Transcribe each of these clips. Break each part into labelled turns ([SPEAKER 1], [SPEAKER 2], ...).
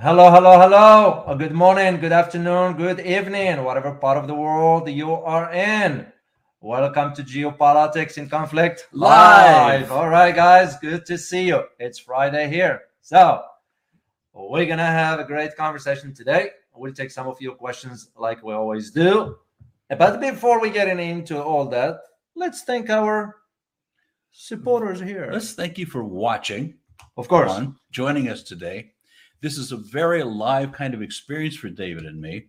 [SPEAKER 1] Hello, hello, hello. Good morning, good afternoon, good evening, whatever part of the world you are in. Welcome to Geopolitics in Conflict
[SPEAKER 2] Live.
[SPEAKER 1] All right, guys, good to see you. It's Friday here. So, we're going to have a great conversation today. We'll take some of your questions like we always do. But before we get into all that, let's thank our supporters here.
[SPEAKER 2] Let's thank you for watching,
[SPEAKER 1] of course.
[SPEAKER 2] joining us today. This is a very live kind of experience for David and me.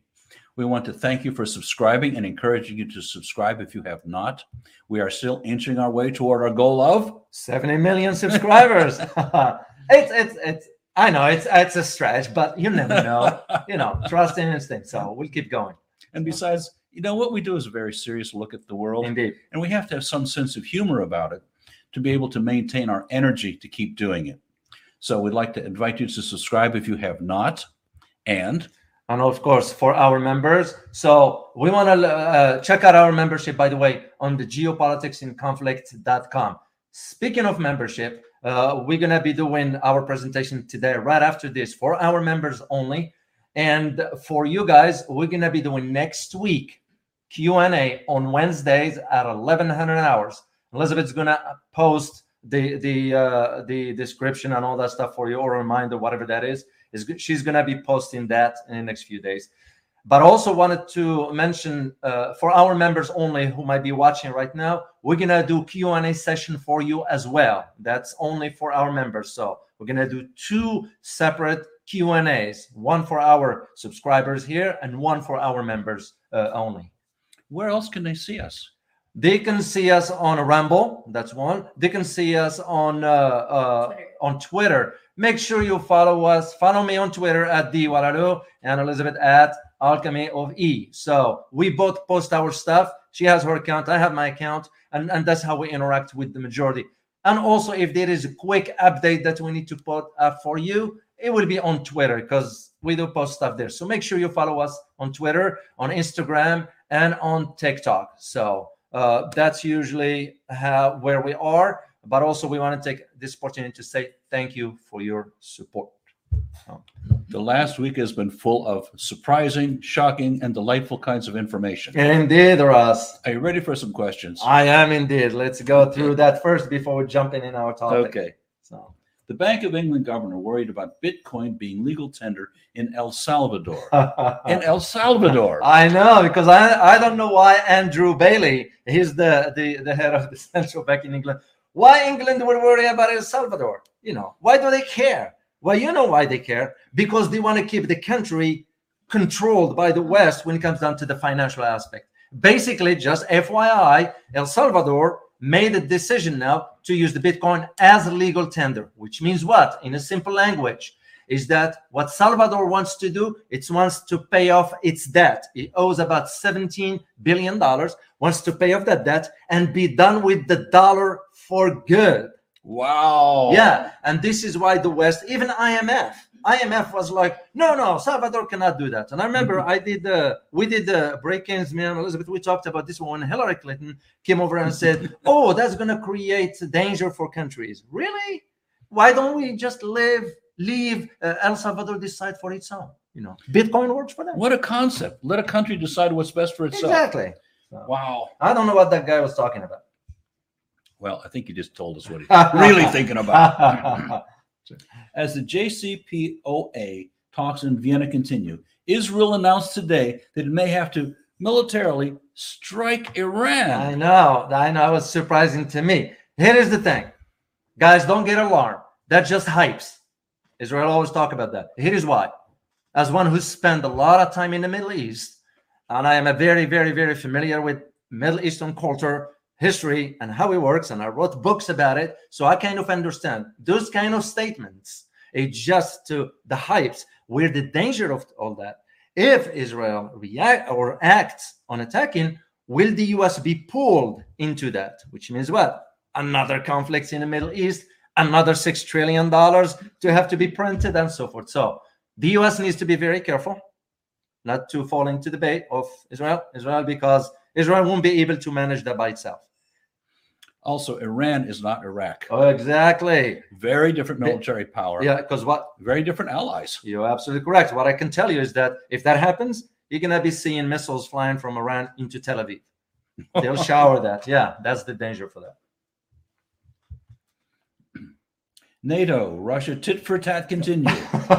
[SPEAKER 2] We want to thank you for subscribing and encouraging you to subscribe if you have not. We are still inching our way toward our goal of
[SPEAKER 1] 70 million subscribers. it's it's it's I know it's it's a stretch, but you never know. you know, trust in instinct. So we'll keep going.
[SPEAKER 2] and besides, you know what we do is a very serious look at the world,
[SPEAKER 1] Indeed.
[SPEAKER 2] and we have to have some sense of humor about it to be able to maintain our energy to keep doing it. So we'd like to invite you to subscribe if you have not, and
[SPEAKER 1] And of course, for our members. So we want to uh, check out our membership, by the way, on the geopoliticsinconflict.com. Speaking of membership, uh, we're going to be doing our presentation today, right after this, for our members only. And for you guys, we're going to be doing next week Q&A on Wednesdays at 1100 hours. Elizabeth's going to post the the uh, the description and all that stuff for you, or reminder, whatever that is is she's to be posting that in the next few days. But also wanted to mention uh, for our members only who might be watching right now we're to do q&a session for you as well. That's only for our members. So we're to do two separate q&as one for our subscribers here and one for our members uh, only.
[SPEAKER 2] Where else can they see us?
[SPEAKER 1] They can see us on Rumble. That's one. They can see us on uh, uh,
[SPEAKER 3] Twitter.
[SPEAKER 1] on Twitter. Make sure you follow us. Follow me on Twitter at the Diwalado and Elizabeth at Alchemy of E. So we both post our stuff. She has her account. I have my account, and and that's how we interact with the majority. And also, if there is a quick update that we need to put up for you, it will be on Twitter because we do post stuff there. So make sure you follow us on Twitter, on Instagram, and on TikTok. So uh, that's usually how where we are. But also, we want to take this opportunity to say thank you for your support.
[SPEAKER 2] The last week has been full of surprising, shocking, and delightful kinds of information.
[SPEAKER 1] Indeed, Ross.
[SPEAKER 2] Are you ready for some questions?
[SPEAKER 1] I am indeed. Let's go through that first before we jump in in our topic.
[SPEAKER 2] Okay.
[SPEAKER 1] So,
[SPEAKER 2] The Bank of England governor worried about Bitcoin being legal tender in El Salvador. In El Salvador.
[SPEAKER 1] I know because I I don't know why Andrew Bailey, he's the, the the head of the central bank in England. Why England would worry about El Salvador? You know, why do they care? Well, you know why they care because they want to keep the country controlled by the West when it comes down to the financial aspect. Basically, just FYI, El Salvador made a decision now to use the Bitcoin as a legal tender, which means what? In a simple language, is that what Salvador wants to do? It wants to pay off its debt. It owes about $17 billion, wants to pay off that debt and be done with the dollar for good.
[SPEAKER 2] Wow.
[SPEAKER 1] Yeah, and this is why the West, even IMF, IMF was like, no, no, Salvador cannot do that. And I remember I did the, we did the break-ins, me and Elizabeth, we talked about this one Hillary Clinton came over and said, oh, that's going to create danger for countries. Really? Why don't we just live, leave uh, El Salvador decide for its own? You know, Bitcoin works for them.
[SPEAKER 2] What a concept. Let a country decide what's best for itself.
[SPEAKER 1] Exactly.
[SPEAKER 2] Wow.
[SPEAKER 1] I don't know what that guy was talking about.
[SPEAKER 2] Well, I think you just told us what he's really thinking about. As the JCPOA talks in Vienna continue, Israel announced today that it may have to militarily strike Iran.
[SPEAKER 1] I know. I know. It was surprising to me. Here is the thing, guys. Don't get alarmed. That just hypes. Israel always talk about that. Here is why. As one who spent a lot of time in the Middle East, and I am a very, very, very familiar with Middle Eastern culture, history, and how it works, and I wrote books about it, so I kind of understand those kind of statements. It's just to the hypes. Where the danger of all that? If Israel react or acts on attacking, will the US be pulled into that? Which means what? Another conflict in the Middle East, another six trillion dollars to have to be printed, and so forth. So the US needs to be very careful not to fall into the bait of Israel, Israel, because Israel won't be able to manage that by itself.
[SPEAKER 2] Also, Iran is not Iraq.
[SPEAKER 1] Oh, exactly.
[SPEAKER 2] Very different military power.
[SPEAKER 1] Yeah, because what
[SPEAKER 2] Very different allies.
[SPEAKER 1] you're absolutely correct. What I can tell you is that if that happens, you're gonna be seeing missiles flying from Iran into Tel Aviv. They'll shower that. Yeah, that's the danger for that.
[SPEAKER 2] NATO, Russia tit for tat continue.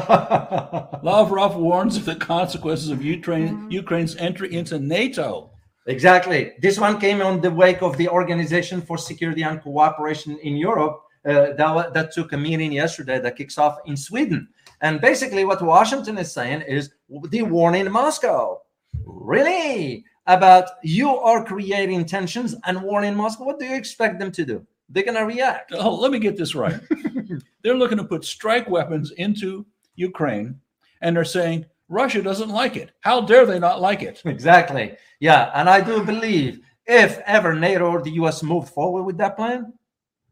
[SPEAKER 2] Lavrov warns of the consequences of Ukraine, Ukraine's entry into NATO.
[SPEAKER 1] Exactly. This one came on the wake of the Organization for Security and Cooperation in Europe uh, that, that took a meeting yesterday that kicks off in Sweden. And basically, what Washington is saying is the warning Moscow. Really? About you are creating tensions and warning Moscow. What do you expect them to do? They're going to react.
[SPEAKER 2] Oh, let me get this right. they're looking to put strike weapons into Ukraine, and they're saying Russia doesn't like it. How dare they not like it?
[SPEAKER 1] Exactly. Yeah. And I do believe if ever NATO or the US moved forward with that plan,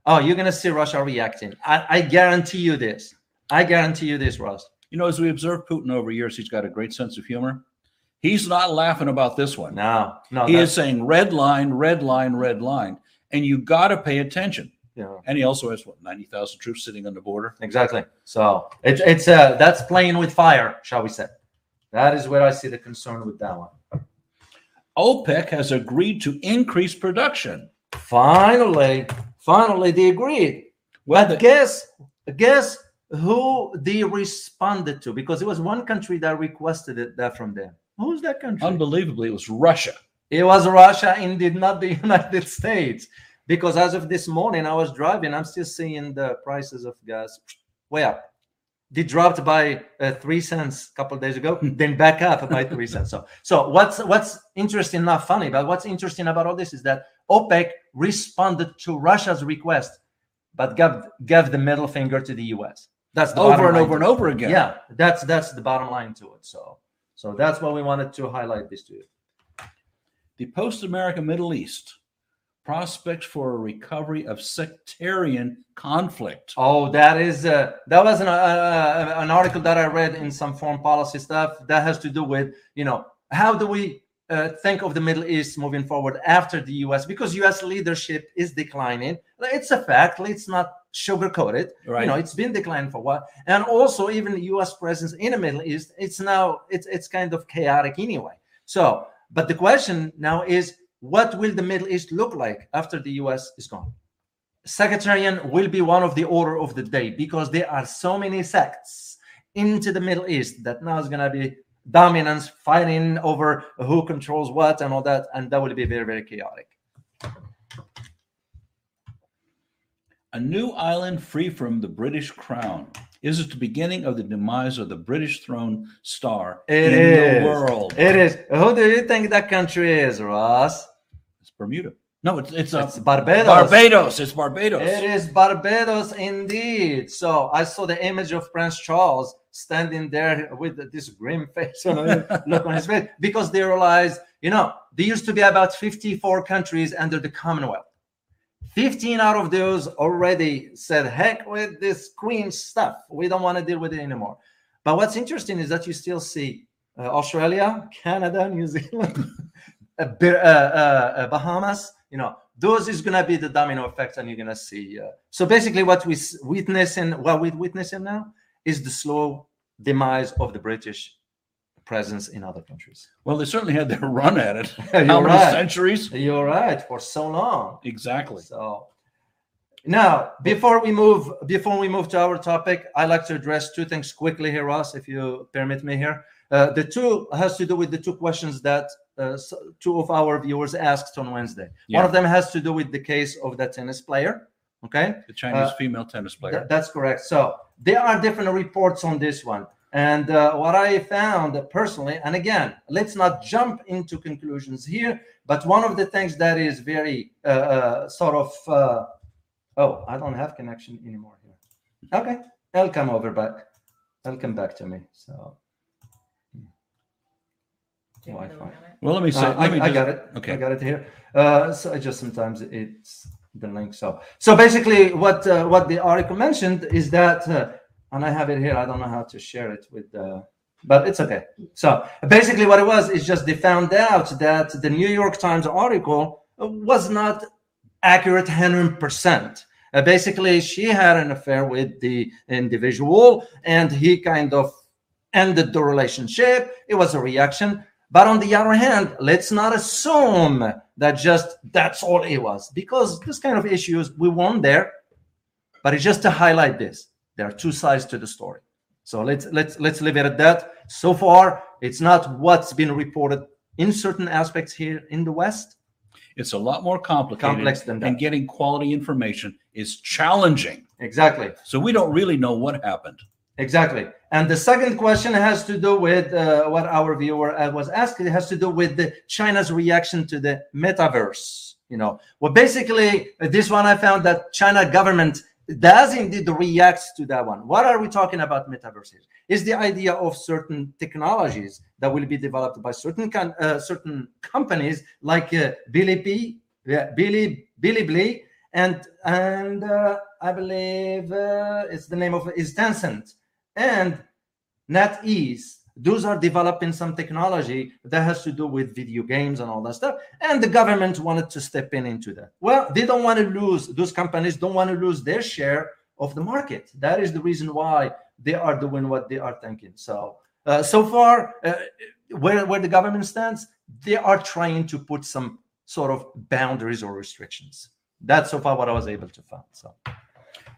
[SPEAKER 1] oh, you're going to see Russia reacting. I, I guarantee you this. I guarantee you this, Ross.
[SPEAKER 2] You know, as we observe Putin over years, he's got a great sense of humor. He's not laughing about this one.
[SPEAKER 1] No, no.
[SPEAKER 2] he
[SPEAKER 1] that's-
[SPEAKER 2] is saying red line, red line, red line, and you got to pay attention.
[SPEAKER 1] yeah,
[SPEAKER 2] And he also has what ninety thousand troops sitting on the border.
[SPEAKER 1] exactly. So it's it's uh that's playing with fire, shall we say. That is where I see the concern with that one.
[SPEAKER 2] OPEC has agreed to increase production.
[SPEAKER 1] Finally, finally they agreed.
[SPEAKER 2] Well,
[SPEAKER 1] But guess guess who they responded to? Because it was one country that requested it that from them. Who's that country?
[SPEAKER 2] unbelievably, it was Russia.
[SPEAKER 1] It was Russia, indeed, not the United States. Because as of this morning, I was driving, I'm still seeing the prices of gas way up. They dropped by uh, three cents a couple of days ago, then back up by three cents. So, so what's what's interesting, not funny, but what's interesting about all this is that OPEC responded to Russia's request, but gave gave the middle finger to the U.S. That's the
[SPEAKER 2] Over and over and over again.
[SPEAKER 1] Yeah, that's that's the bottom line to it. So, so that's why we wanted to highlight this to you.
[SPEAKER 2] The post America Middle East prospects for a recovery of sectarian conflict.
[SPEAKER 1] Oh, that is uh, that was an, uh, uh, an article that I read in some foreign policy stuff that has to do with you know how do we uh, think of the Middle East moving forward after the U.S. because U.S. leadership is declining. It's a fact. Let's not sugarcoat it.
[SPEAKER 2] Right.
[SPEAKER 1] You know, it's been declining for a while, and also even the U.S. presence in the Middle East, it's now it's it's kind of chaotic anyway. So, but the question now is, what will the Middle East look like after the U.S. is gone? Sectarian will be one of the order of the day because there are so many sects into the Middle East that now is going to be dominance fighting over who controls what and all that, and that will be very very chaotic.
[SPEAKER 2] A new island free from the British crown. Is it the beginning of the demise of the British throne star
[SPEAKER 1] It
[SPEAKER 2] in
[SPEAKER 1] is.
[SPEAKER 2] the world?
[SPEAKER 1] It is. Who do you think that country is, Ross?
[SPEAKER 2] Bermuda. No, it's it's,
[SPEAKER 1] It's Barbados.
[SPEAKER 2] Barbados. It's Barbados.
[SPEAKER 1] It is Barbados indeed. So I saw the image of Prince Charles standing there with this grim face on look on his face because they realized, you know, there used to be about 54 countries under the Commonwealth. 15 out of those already said, heck with this queen stuff. We don't want to deal with it anymore. But what's interesting is that you still see uh, Australia, Canada, New Zealand, uh, uh, uh, Bahamas, you know, those is going to be the domino effect, and you're going to see. Uh, so basically, what we witnessing, what we're witnessing now, is the slow demise of the British presence in other countries.
[SPEAKER 2] well, they certainly had their run at it. How many
[SPEAKER 1] right.
[SPEAKER 2] centuries?
[SPEAKER 1] You're right for so long.
[SPEAKER 2] Exactly.
[SPEAKER 1] So now, before we move, before we move to our topic, I'd like to address two things quickly here, Ross, if you permit me here. Uh, the two has to do with the two questions that uh, two of our viewers asked on Wednesday.
[SPEAKER 2] Yeah.
[SPEAKER 1] One of them has to do with the case of the tennis player. Okay,
[SPEAKER 2] The Chinese
[SPEAKER 1] Uh,
[SPEAKER 2] female tennis player.
[SPEAKER 1] Th- that's correct. So there are different reports on this one. And uh, what I found personally, and again, let's not jump into conclusions here, but one of the things that is very uh, uh, sort of, uh, oh, I don't have connection anymore here. Okay, I'll come over back. I'll come back to me. So Wi-Fi.
[SPEAKER 2] well, let me say.
[SPEAKER 1] Uh,
[SPEAKER 2] let me
[SPEAKER 1] I, I got it.
[SPEAKER 2] Okay.
[SPEAKER 1] I got it here. Uh, so I just sometimes it's the link. So so basically, what uh, what the article mentioned is that, uh, and I have it here. I don't know how to share it with, uh, but it's okay. So basically, what it was is just they found out that the New York Times article was not accurate 100%. Uh, basically, she had an affair with the individual and he kind of ended the relationship. It was a reaction. But on the other hand, let's not assume that just that's all it was because this kind of issues we won't there. But it's just to highlight this. There are two sides to the story. So let's let's let's leave it at that. So far, it's not what's been reported in certain aspects here in the West.
[SPEAKER 2] It's a lot more complicated.
[SPEAKER 1] Complex than that.
[SPEAKER 2] And getting quality information is challenging.
[SPEAKER 1] Exactly.
[SPEAKER 2] So we don't really know what happened.
[SPEAKER 1] Exactly. And the second question has to do with uh, what our viewer uh, was asking. It has to do with the China's reaction to the metaverse. You know, well, basically, uh, this one I found that China government does indeed react to that one. What are we talking about metaverse here? Is the idea of certain technologies that will be developed by certain uh, certain companies like uh, Billy yeah, Billy and and uh, I believe it's the name of is Tencent and NetEase. Those are developing some technology that has to do with video games and all that stuff. And the government wanted to step in into that. Well, they don't want to lose, those companies don't want to lose their share of the market. That is the reason why they are doing what they are thinking. So, uh, so far, uh, where, where the government stands, they are trying to put some sort of boundaries or restrictions. That's so far what I was able to find. So.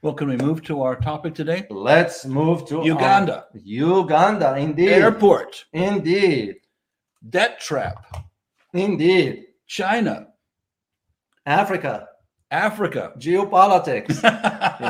[SPEAKER 2] Well, can we move to our topic today?
[SPEAKER 1] Let's move to
[SPEAKER 2] Uganda.
[SPEAKER 1] Uganda, indeed.
[SPEAKER 2] Airport.
[SPEAKER 1] Indeed.
[SPEAKER 2] Debt trap.
[SPEAKER 1] Indeed.
[SPEAKER 2] China.
[SPEAKER 1] Africa.
[SPEAKER 2] Africa.
[SPEAKER 1] Geopolitics.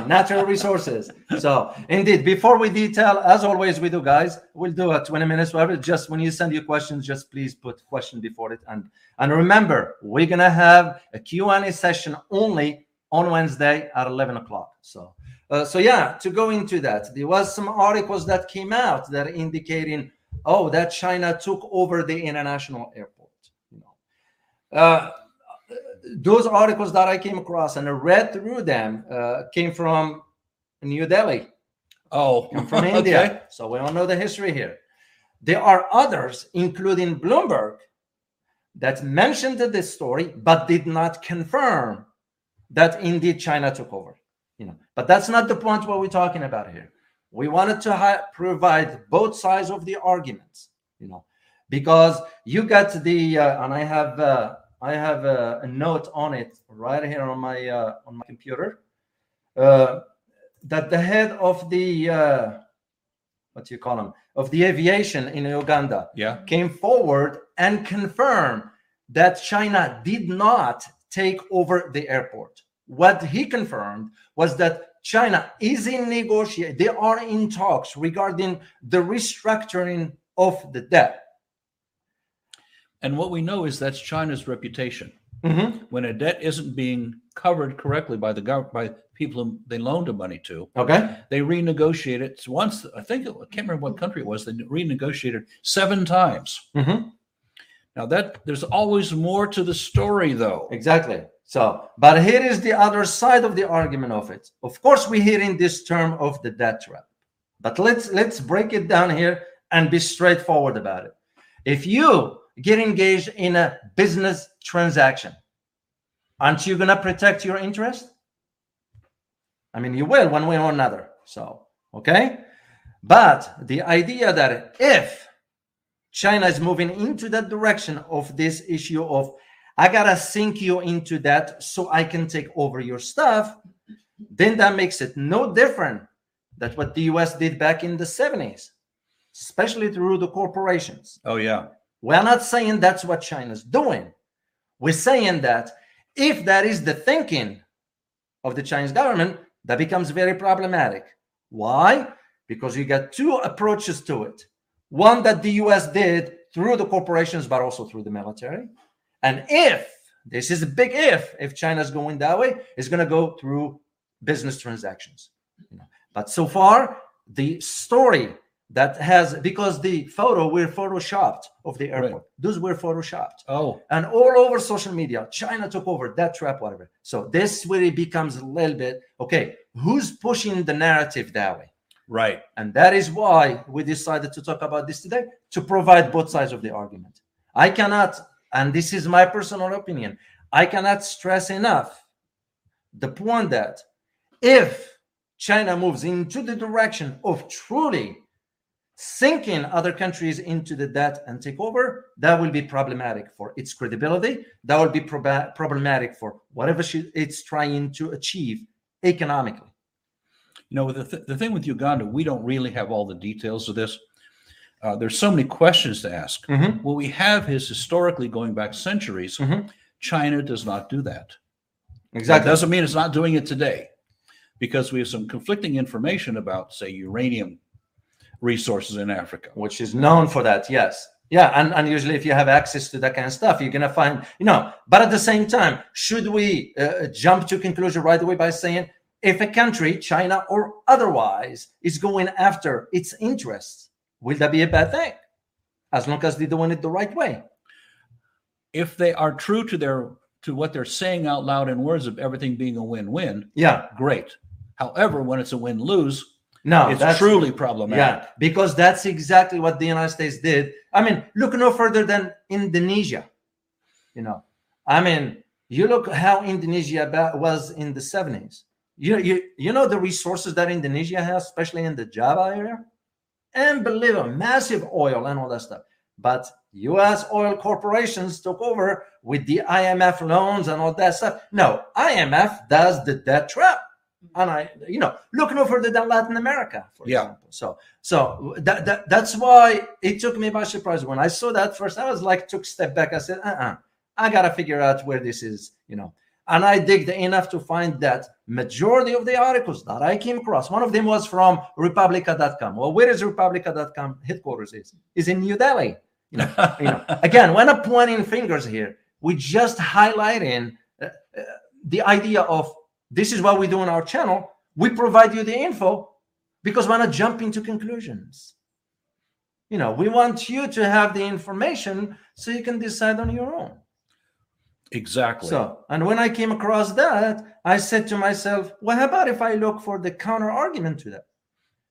[SPEAKER 1] natural resources. So, indeed, before we detail, as always we do, guys, we'll do a 20 minutes, whatever. Just when you send your questions, just please put question before it. And and remember, we're going to have a Q&A session only on Wednesday at 11 o'clock. So, uh, so yeah, to go into that, there was some articles that came out that indicating, oh, that China took over the international airport. You know, uh, those articles that I came across and I read through them uh, came from New Delhi.
[SPEAKER 2] Oh,
[SPEAKER 1] from India. So we all know the history here. There are others, including Bloomberg, that mentioned this story but did not confirm that indeed China took over. You know, but that's not the point what we're talking about here. We wanted to provide both sides of the arguments. You know, because you got the uh, and I have uh, I have a, a, note on it right here on my uh, on my computer uh, that the head of the uh, what do you call him of the aviation in Uganda
[SPEAKER 2] yeah.
[SPEAKER 1] came forward and confirmed that China did not take over the airport. What he confirmed was that China is in negotiation, they are in talks regarding the restructuring of the debt.
[SPEAKER 2] And what we know is that's China's reputation.
[SPEAKER 1] Mm-hmm.
[SPEAKER 2] When a debt isn't being covered correctly by the government, by people who they loaned the money to,
[SPEAKER 1] okay,
[SPEAKER 2] they renegotiate it once. I think I can't remember what country it was. They renegotiated seven times.
[SPEAKER 1] Mm-hmm.
[SPEAKER 2] Now that there's always more to the story, though.
[SPEAKER 1] Exactly. So, but here is the other side of the argument of it. Of course, we're hearing this term of the debt trap, but let's let's break it down here and be straightforward about it. If you get engaged in a business transaction, aren't you gonna protect your interest? I mean, you will one way or another. So, okay. But the idea that if China is moving into that direction of this issue of I gotta sink you into that so I can take over your stuff, then that makes it no different than what the US did back in the 70s, especially through the corporations.
[SPEAKER 2] Oh, yeah.
[SPEAKER 1] We're not saying that's what China's doing. We're saying that if that is the thinking of the Chinese government, that becomes very problematic. Why? Because you got two approaches to it one that the US did through the corporations, but also through the military. And if this is a big if, if China's going that way, it's going to go through business transactions. But so far, the story that has because the photo were photoshopped of the airport. Right. Those were photoshopped.
[SPEAKER 2] Oh,
[SPEAKER 1] and all over social media, China took over debt trap, whatever. So this really becomes a little bit okay. Who's pushing the narrative that way?
[SPEAKER 2] Right.
[SPEAKER 1] And that is why we decided to talk about this today to provide both sides of the argument. I cannot, and this is my personal opinion, I cannot stress enough the point that if China moves into the direction of truly sinking other countries into the debt and take over, that will be problematic for its credibility. That will be prob- problematic for whatever she, it's trying to achieve economically.
[SPEAKER 2] You know, the, th- the thing with Uganda, we don't really have all the details of this. Uh, there's so many questions to ask.
[SPEAKER 1] Mhm.
[SPEAKER 2] What we have is historically going back centuries.
[SPEAKER 1] Mhm.
[SPEAKER 2] China does not do that. That
[SPEAKER 1] Exactly.
[SPEAKER 2] doesn't mean it's not doing it today, because we have some conflicting information about, say, uranium resources in Africa.
[SPEAKER 1] which is known for that yes yeah and, and usually if you have access to that kind of stuff you're gonna find you know but at the same time should we uh, jump to conclusion right away by saying if a country china or otherwise is going after its interests will that be a bad thing as long as they're doing it the right way
[SPEAKER 2] If they are true to their to what they're saying out loud in words of everything being a win-win,
[SPEAKER 1] yeah
[SPEAKER 2] great. However, when it's a win-lose,
[SPEAKER 1] no
[SPEAKER 2] it's
[SPEAKER 1] that's
[SPEAKER 2] truly problematic.
[SPEAKER 1] Yeah, because that's exactly what the United States did. I mean, look no further than Indonesia. You know, I mean, you look how Indonesia was in the 70s. You, you, you know the resources that Indonesia has, especially in the Java area? Unbelievable, massive oil and all that stuff. But US oil corporations took over with the IMF loans and all that stuff. No, IMF does the debt trap. And I, you know, look no further than Latin America, for
[SPEAKER 2] Yeah.
[SPEAKER 1] example. So, so that, that that's why it took me by surprise when I saw that first. I was like, took a step back. I said, uh-uh, I gotta figure out where this is, you know. And I digged enough to find that majority of the articles that I came across, one of them was from Republica.com. Well, where is Republica.com headquarters is? Is in New Delhi. You know, you know. Again, we're not pointing fingers here. We just highlighting uh, uh, the idea of this is what we do on our channel. We provide you the info because we're not jumping to conclusions. You know, we want you to have the information so you can decide on your own.
[SPEAKER 2] Exactly.
[SPEAKER 1] So, and when I came across that, I said to myself, how about if I look for the counter argument to that?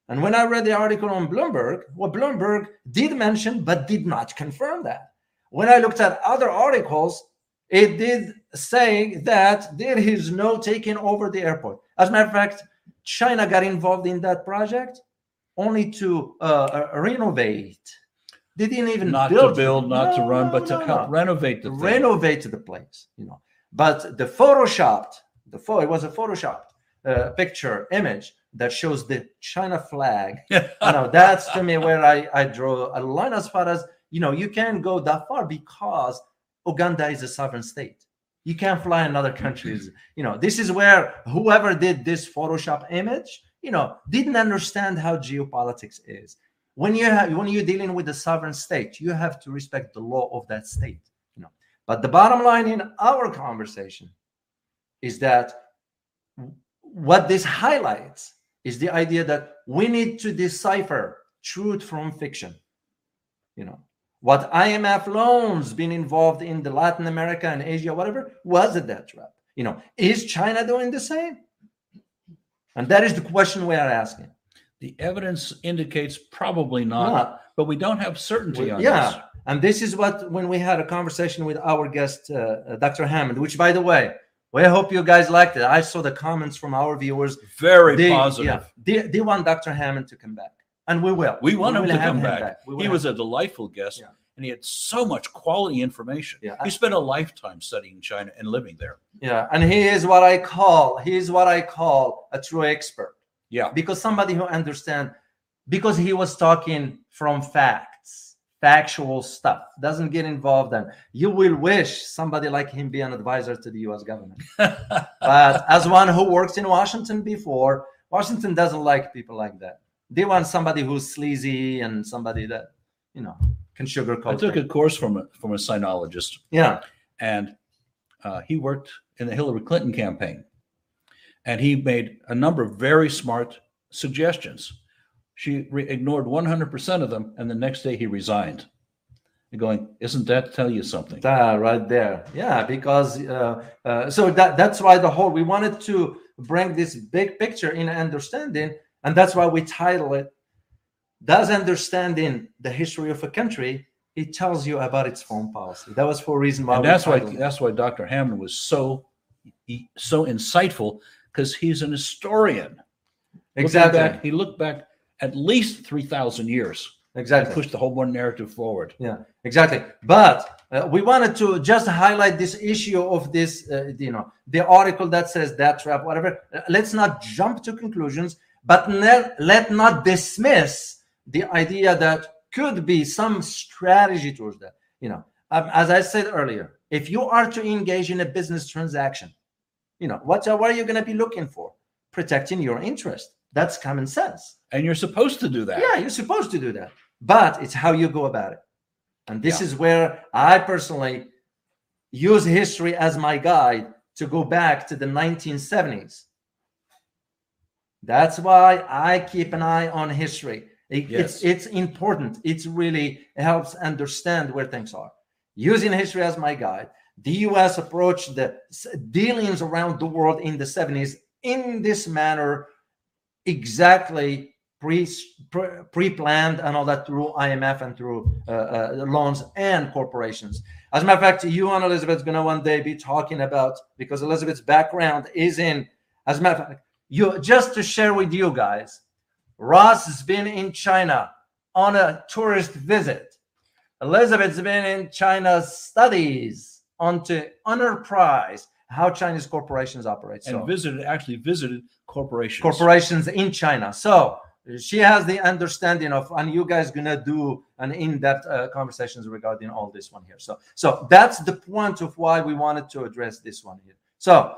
[SPEAKER 1] And when I read the article on Bloomberg, well, Bloomberg did mention but did not confirm that. When I looked at other articles, it did say that there is no taking over the airport. As a matter of fact, China got involved in that project only to uh, uh, renovate. They didn't even
[SPEAKER 2] not
[SPEAKER 1] build
[SPEAKER 2] to build, not to run,
[SPEAKER 1] no,
[SPEAKER 2] but to
[SPEAKER 1] no,
[SPEAKER 2] help
[SPEAKER 1] no
[SPEAKER 2] renovate the thing.
[SPEAKER 1] renovate the place, you know. But the photoshopped, the photo, it was a photoshopped uh, picture image that shows the China flag. you know, that's to me where I, I draw a line as far as, you know, you can't go that far because Uganda is a sovereign state. You can't fly in other countries. You know, this is where whoever did this Photoshop image, you know, didn't understand how geopolitics is. When you have when you're dealing with a sovereign state, you have to respect the law of that state. You know, but the bottom line in our conversation is that what this highlights is the idea that we need to decipher truth from fiction. You know, what IMF loans been involved in the Latin America and Asia, whatever, was a debt trap. You know, is China doing the same? And that is the question we are asking.
[SPEAKER 2] The evidence indicates probably not,
[SPEAKER 1] Not.
[SPEAKER 2] but we don't have certainty on
[SPEAKER 1] yeah.
[SPEAKER 2] this.
[SPEAKER 1] And this is what when we had a conversation with our guest, uh, uh, Dr. Hammond, which by the way, we hope you guys liked it. I saw the comments from our viewers.
[SPEAKER 2] Very
[SPEAKER 1] They,
[SPEAKER 2] positive.
[SPEAKER 1] yeah, they, they want Dr. Hammond to come back. And we will.
[SPEAKER 2] We want him to come back.
[SPEAKER 1] We will
[SPEAKER 2] He was a delightful guest,
[SPEAKER 1] Yeah.
[SPEAKER 2] and he had so much quality information.
[SPEAKER 1] Yeah.
[SPEAKER 2] He spent a lifetime studying China and living there.
[SPEAKER 1] Yeah, and he is what I call he is what I call a true expert
[SPEAKER 2] Yeah,
[SPEAKER 1] because somebody who understands because he was talking from facts, factual stuff, doesn't get involved in. You will wish somebody like him be an advisor to the U.S. government. but as one who worked in Washington before, Washington doesn't like people like that. They want somebody who's sleazy and somebody that you know can sugarcoat.
[SPEAKER 2] I took
[SPEAKER 1] things.
[SPEAKER 2] a course from a, from a sinologist,
[SPEAKER 1] Yeah,
[SPEAKER 2] and uh, he worked in the Hillary Clinton campaign, and he made a number of very smart suggestions. She re- ignored 100% of them, and the next day he resigned. You're going, isn't that tell you something?
[SPEAKER 1] That right there. Yeah, because uh, uh, so that that's why the whole we wanted to bring this big picture in understanding, and that's why we title it. Does understanding the history of a country? It tells you about its foreign policy. That was for a reason why.
[SPEAKER 2] and that's why
[SPEAKER 1] it.
[SPEAKER 2] that's why Dr. Hammond was so so insightful because he's an historian.
[SPEAKER 1] Exactly.
[SPEAKER 2] Looking back- he looked back at least 3,000 years
[SPEAKER 1] Exactly.
[SPEAKER 2] pushed the whole one narrative forward.
[SPEAKER 1] Yeah, exactly. But uh, we wanted to just highlight this issue of this, uh, you know, the article that says debt trap, whatever. Uh, Let's not jump to conclusions, but ne- let not dismiss the idea that could be some strategy towards that. You know, um, as I said earlier, if you are to engage in a business transaction, you know, what, are- what are you going to be looking for? Protecting your interest. That's common sense.
[SPEAKER 2] And you're supposed to do that.
[SPEAKER 1] Yeah, you're supposed to do that, but it's how you go about it. And this
[SPEAKER 2] Yeah.
[SPEAKER 1] is where I personally use history as my guide to go back to the 1970s. That's why I keep an eye on history. It-
[SPEAKER 2] Yes.
[SPEAKER 1] It's it's important. It really helps understand where things are. Using history as my guide, the U.S. approached the dealings around the world in the 70s in this manner, exactly pre pre planned and all that through IMF and through uh, uh, loans and corporations. As a matter of fact, you and Elizabeth Elizabeth's going to one day be talking about because Elizabeth's background is in. As a matter of fact, you just to share with you guys, Ross has been in China on a tourist visit. Elizabeth's been in China studies onto enterprise how Chinese corporations operate.
[SPEAKER 2] And
[SPEAKER 1] So
[SPEAKER 2] visited, actually visited corporations.
[SPEAKER 1] corporations in China. So she has the understanding of, and you guys gonna do an in-depth uh, conversations regarding all this one here. So, so that's the point of why we wanted to address this one here. So,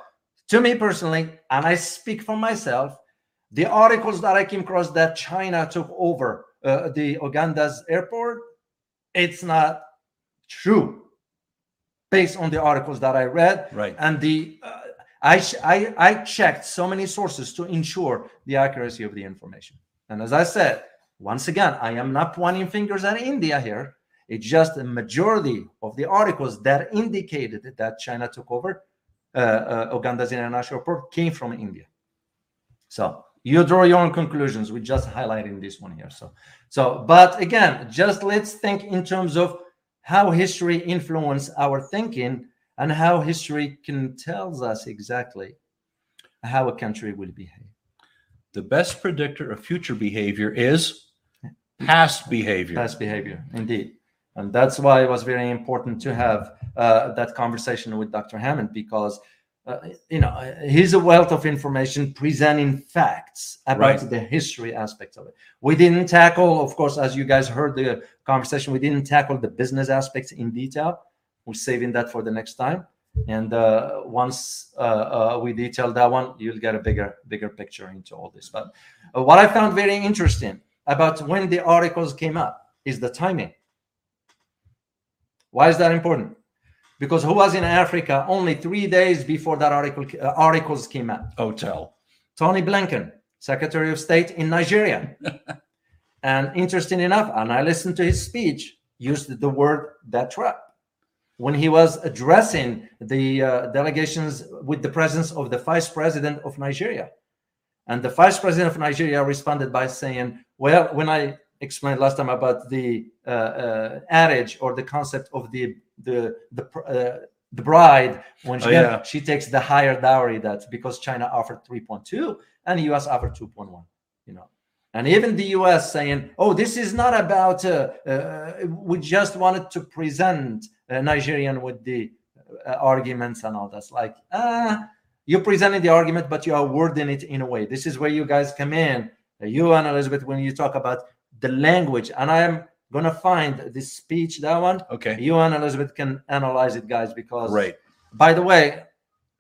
[SPEAKER 1] to me personally, and I speak for myself, the articles that I came across that China took over uh, the Uganda's airport, it's not true, based on the articles that I read
[SPEAKER 2] Right.
[SPEAKER 1] and the uh, I, I I checked so many sources to ensure the accuracy of the information. And as I said, once again, I am not pointing fingers at India here. It's just a majority of the articles that indicated that China took over uh, uh, Uganda's international airport came from India. So you draw your own conclusions. We're just highlighting this one here. So, so, but again, just let's think in terms of how history influence our thinking and how history can tells us exactly how a country will behave.
[SPEAKER 2] The best predictor of future behavior is past behavior.
[SPEAKER 1] Past behavior, indeed. And that's why it was very important to have uh, that conversation with Dr. Hammond because, uh, you know, he's a wealth of information presenting facts about
[SPEAKER 2] Right.
[SPEAKER 1] the history aspects of it. We didn't tackle, of course, as you guys heard the conversation, we didn't tackle the business aspects in detail. We're saving that for the next time. And uh, once uh, uh, we detail that one, you'll get a bigger, bigger picture into all this. But uh, what I found very interesting about when the articles came up is the timing. Why is that important? Because who was in Africa only three days before that article uh, articles came out?
[SPEAKER 2] Hotel.
[SPEAKER 1] Tony Blinken, Secretary of State in Nigeria. and interesting enough, and I listened to his speech, used the word debt trap when he was addressing the uh, delegations with the presence of the vice president of Nigeria. And the vice president of Nigeria responded by saying, Well, when I explained last time about the uh, uh, adage or the concept of the the the, uh, the bride when she,
[SPEAKER 2] Oh, yeah.
[SPEAKER 1] she takes the higher dowry that's because China offered 3.2 and the US offered 2.1 you know. And even the US saying oh this is not about uh, uh, we just wanted to present uh, Nigerian with the uh, arguments and all that's like ah you're presenting the argument but you are wording it in a way. This is where you guys come in. You and Elizabeth when you talk about the language and I am gonna find this speech that one
[SPEAKER 2] Okay.
[SPEAKER 1] you and Elizabeth can analyze it, guys, because
[SPEAKER 2] Right.
[SPEAKER 1] by the way,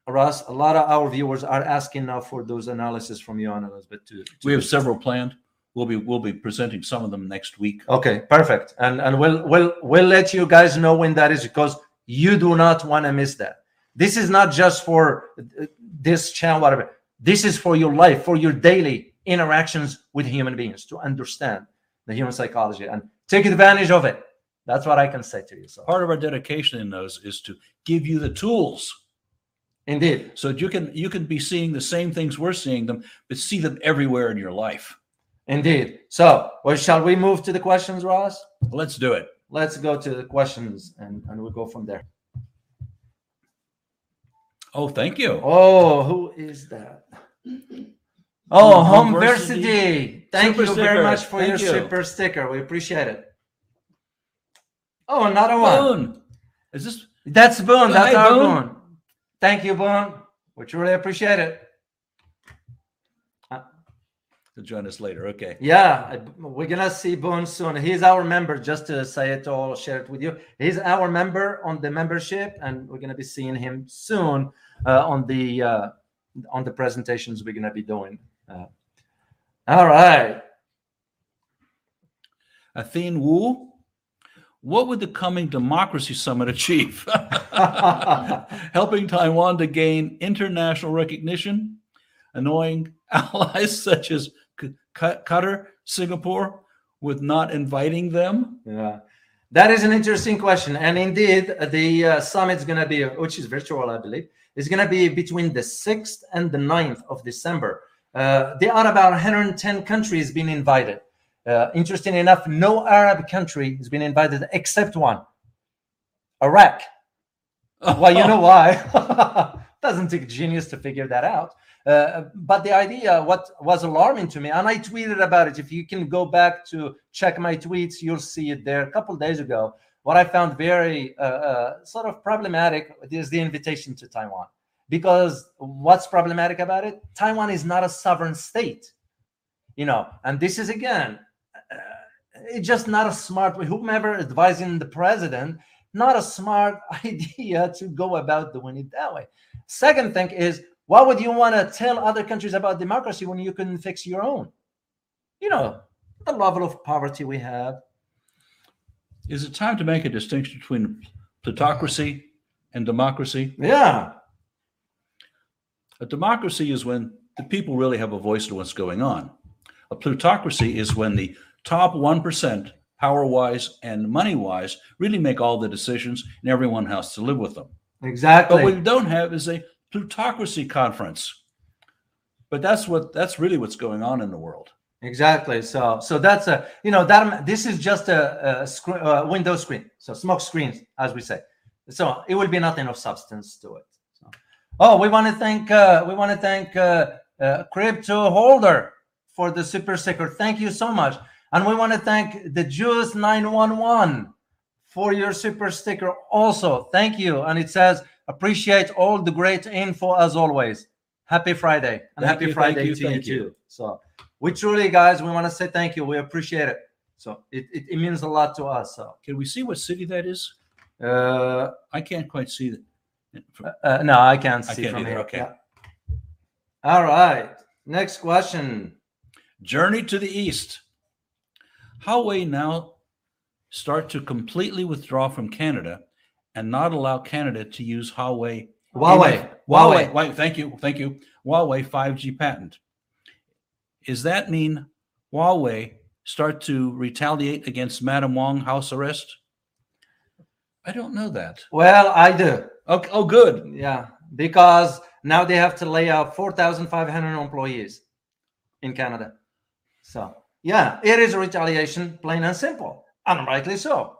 [SPEAKER 1] Russ, a lot of our viewers are asking now for those analysis from you and Elizabeth too.
[SPEAKER 2] We have several planned. We'll be we'll be presenting some of them next week.
[SPEAKER 1] Okay, perfect. And and we'll we'll we'll let you guys know when that is because you do not want to miss that. This is not just for this channel, whatever. This is for your life, for your daily interactions with human beings to understand the human psychology and take advantage of it. That's what I can say to you. So
[SPEAKER 2] Part of our dedication in those is to give you the tools
[SPEAKER 1] indeed.
[SPEAKER 2] so you can you can be seeing the same things we're seeing them, but see them everywhere in your life.
[SPEAKER 1] Indeed. So, well, shall we move to the questions, Ross?
[SPEAKER 2] Let's do it.
[SPEAKER 1] Let's go to the questions and, and we'll go from there.
[SPEAKER 2] Oh, thank you.
[SPEAKER 1] Oh, who is that? Oh,
[SPEAKER 2] Home
[SPEAKER 1] Homeversity. Thank
[SPEAKER 2] Super
[SPEAKER 1] you very much for
[SPEAKER 2] Thank
[SPEAKER 1] your
[SPEAKER 2] you.
[SPEAKER 1] super sticker. We appreciate it. Oh, another one.
[SPEAKER 2] Boone. Is this?
[SPEAKER 1] That's Boone. That's
[SPEAKER 2] Hey,
[SPEAKER 1] our
[SPEAKER 2] Boone.
[SPEAKER 1] Boone. Thank you, Boone. We truly appreciate it.
[SPEAKER 2] To join us later. Okay.
[SPEAKER 1] Yeah, we're gonna see Boone soon. He's our member, just to say it all, share it with you. He's our member on the membership, and we're gonna be seeing him soon uh, on the uh, on the presentations we're gonna be doing. Uh, all right.
[SPEAKER 2] Athene Wu. What would the coming democracy summit achieve? Helping Taiwan to gain international recognition, annoying allies such as Qatar, Singapore, with not inviting them.
[SPEAKER 1] Yeah, that is an interesting question, and indeed, the uh, summit is going to be, which is virtual, I believe, is going to be between the sixth and the 9th of December. Uh, there are about 110 countries being invited. Uh, interesting enough, no Arab country has been invited except one, Iraq. Well, you know why? Doesn't take genius to figure that out. Uh, but the idea, what was alarming to me, and I tweeted about it. If you can go back to check my tweets, you'll see it there. A couple days ago, what I found very uh, uh, sort of problematic is the invitation to Taiwan. Because what's problematic about it? Taiwan is not a sovereign state, you know. And this is again, uh, it's just not a smart way. Whomever advising the president, not a smart idea to go about doing it that way. Second thing is, why would you want to tell other countries about democracy when you couldn't fix your own? You know, the level of poverty we have.
[SPEAKER 2] Is it time to make a distinction between plutocracy and democracy?
[SPEAKER 1] Yeah,
[SPEAKER 2] A democracy is when the people really have a voice to what's going on. A plutocracy is when the top 1%, power wise and money wise, really make all the decisions and everyone has to live with them.
[SPEAKER 1] exactly.
[SPEAKER 2] But what we don't have is a plutocracy conference. But that's what that's really what's going on in the world.
[SPEAKER 1] Exactly. So, so that's a you know that this is just a, a screen, uh, window screen. So smoke screens, as we say. So it will be nothing of substance to it. Oh, we want to thank uh, we want to thank uh, uh, Crypto Holder for the super sticker. Thank you so much, and we want to thank the Juice nine one one for your super sticker also. Thank you, and it says appreciate all the great info as always. Happy Friday and
[SPEAKER 2] Thank
[SPEAKER 1] happy
[SPEAKER 2] you,
[SPEAKER 1] Friday
[SPEAKER 2] you,
[SPEAKER 1] to you. too. So we truly, guys, we want to say thank you. We appreciate it. So it, it, it means a lot to us. So
[SPEAKER 2] Can we see what city that is?
[SPEAKER 1] uh,
[SPEAKER 2] I can't quite see that.
[SPEAKER 1] Uh, no, I can't
[SPEAKER 2] I
[SPEAKER 1] see
[SPEAKER 2] can't
[SPEAKER 1] from
[SPEAKER 2] either,
[SPEAKER 1] here.
[SPEAKER 2] okay.
[SPEAKER 1] Yeah. All right. Next question.
[SPEAKER 2] Journey to the east. Huawei now start to completely withdraw from Canada and not allow Canada to use Huawei.
[SPEAKER 1] Huawei.
[SPEAKER 2] Huawei.
[SPEAKER 1] Huawei.
[SPEAKER 2] Huawei. Thank you. Thank you. Huawei 5G patent. Does that mean Huawei start to retaliate against Madam Wong house arrest? I don't know that.
[SPEAKER 1] Well, I do.
[SPEAKER 2] Okay. Oh, good.
[SPEAKER 1] Yeah, because now they have to lay off 4,500 employees in Canada. So, yeah, it is retaliation, plain and simple, and rightly so.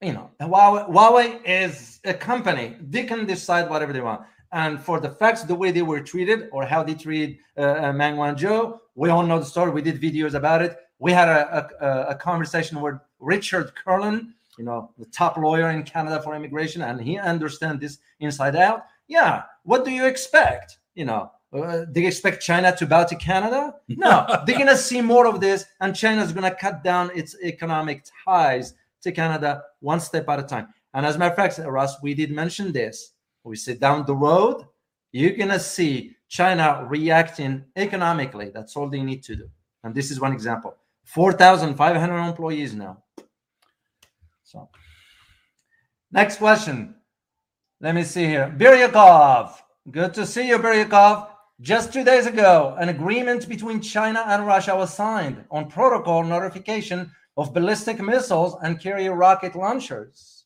[SPEAKER 1] You know, Huawei, Huawei is a company; they can decide whatever they want. And for the facts, the way they were treated or how they treat uh, uh, Meng Wanzhou, we all know the story. We did videos about it. We had a, a, a conversation with Richard Kurland, you know, the top lawyer in Canada for immigration, and he understands this inside out. Yeah, what do you expect? You know, uh, they expect China to bow to Canada? No, they're gonna see more of this, and China's gonna cut down its economic ties to Canada one step at a time. And as a matter of fact, Russ, we did mention this. We said down the road, you're gonna see China reacting economically. That's all they need to do. And this is one example. 4,500 employees now. So, next question. Let me see here. Biryakov. Good to see you, Biryakov. Just two days ago, an agreement between China and Russia was signed on protocol notification of ballistic missiles and carrier rocket launchers.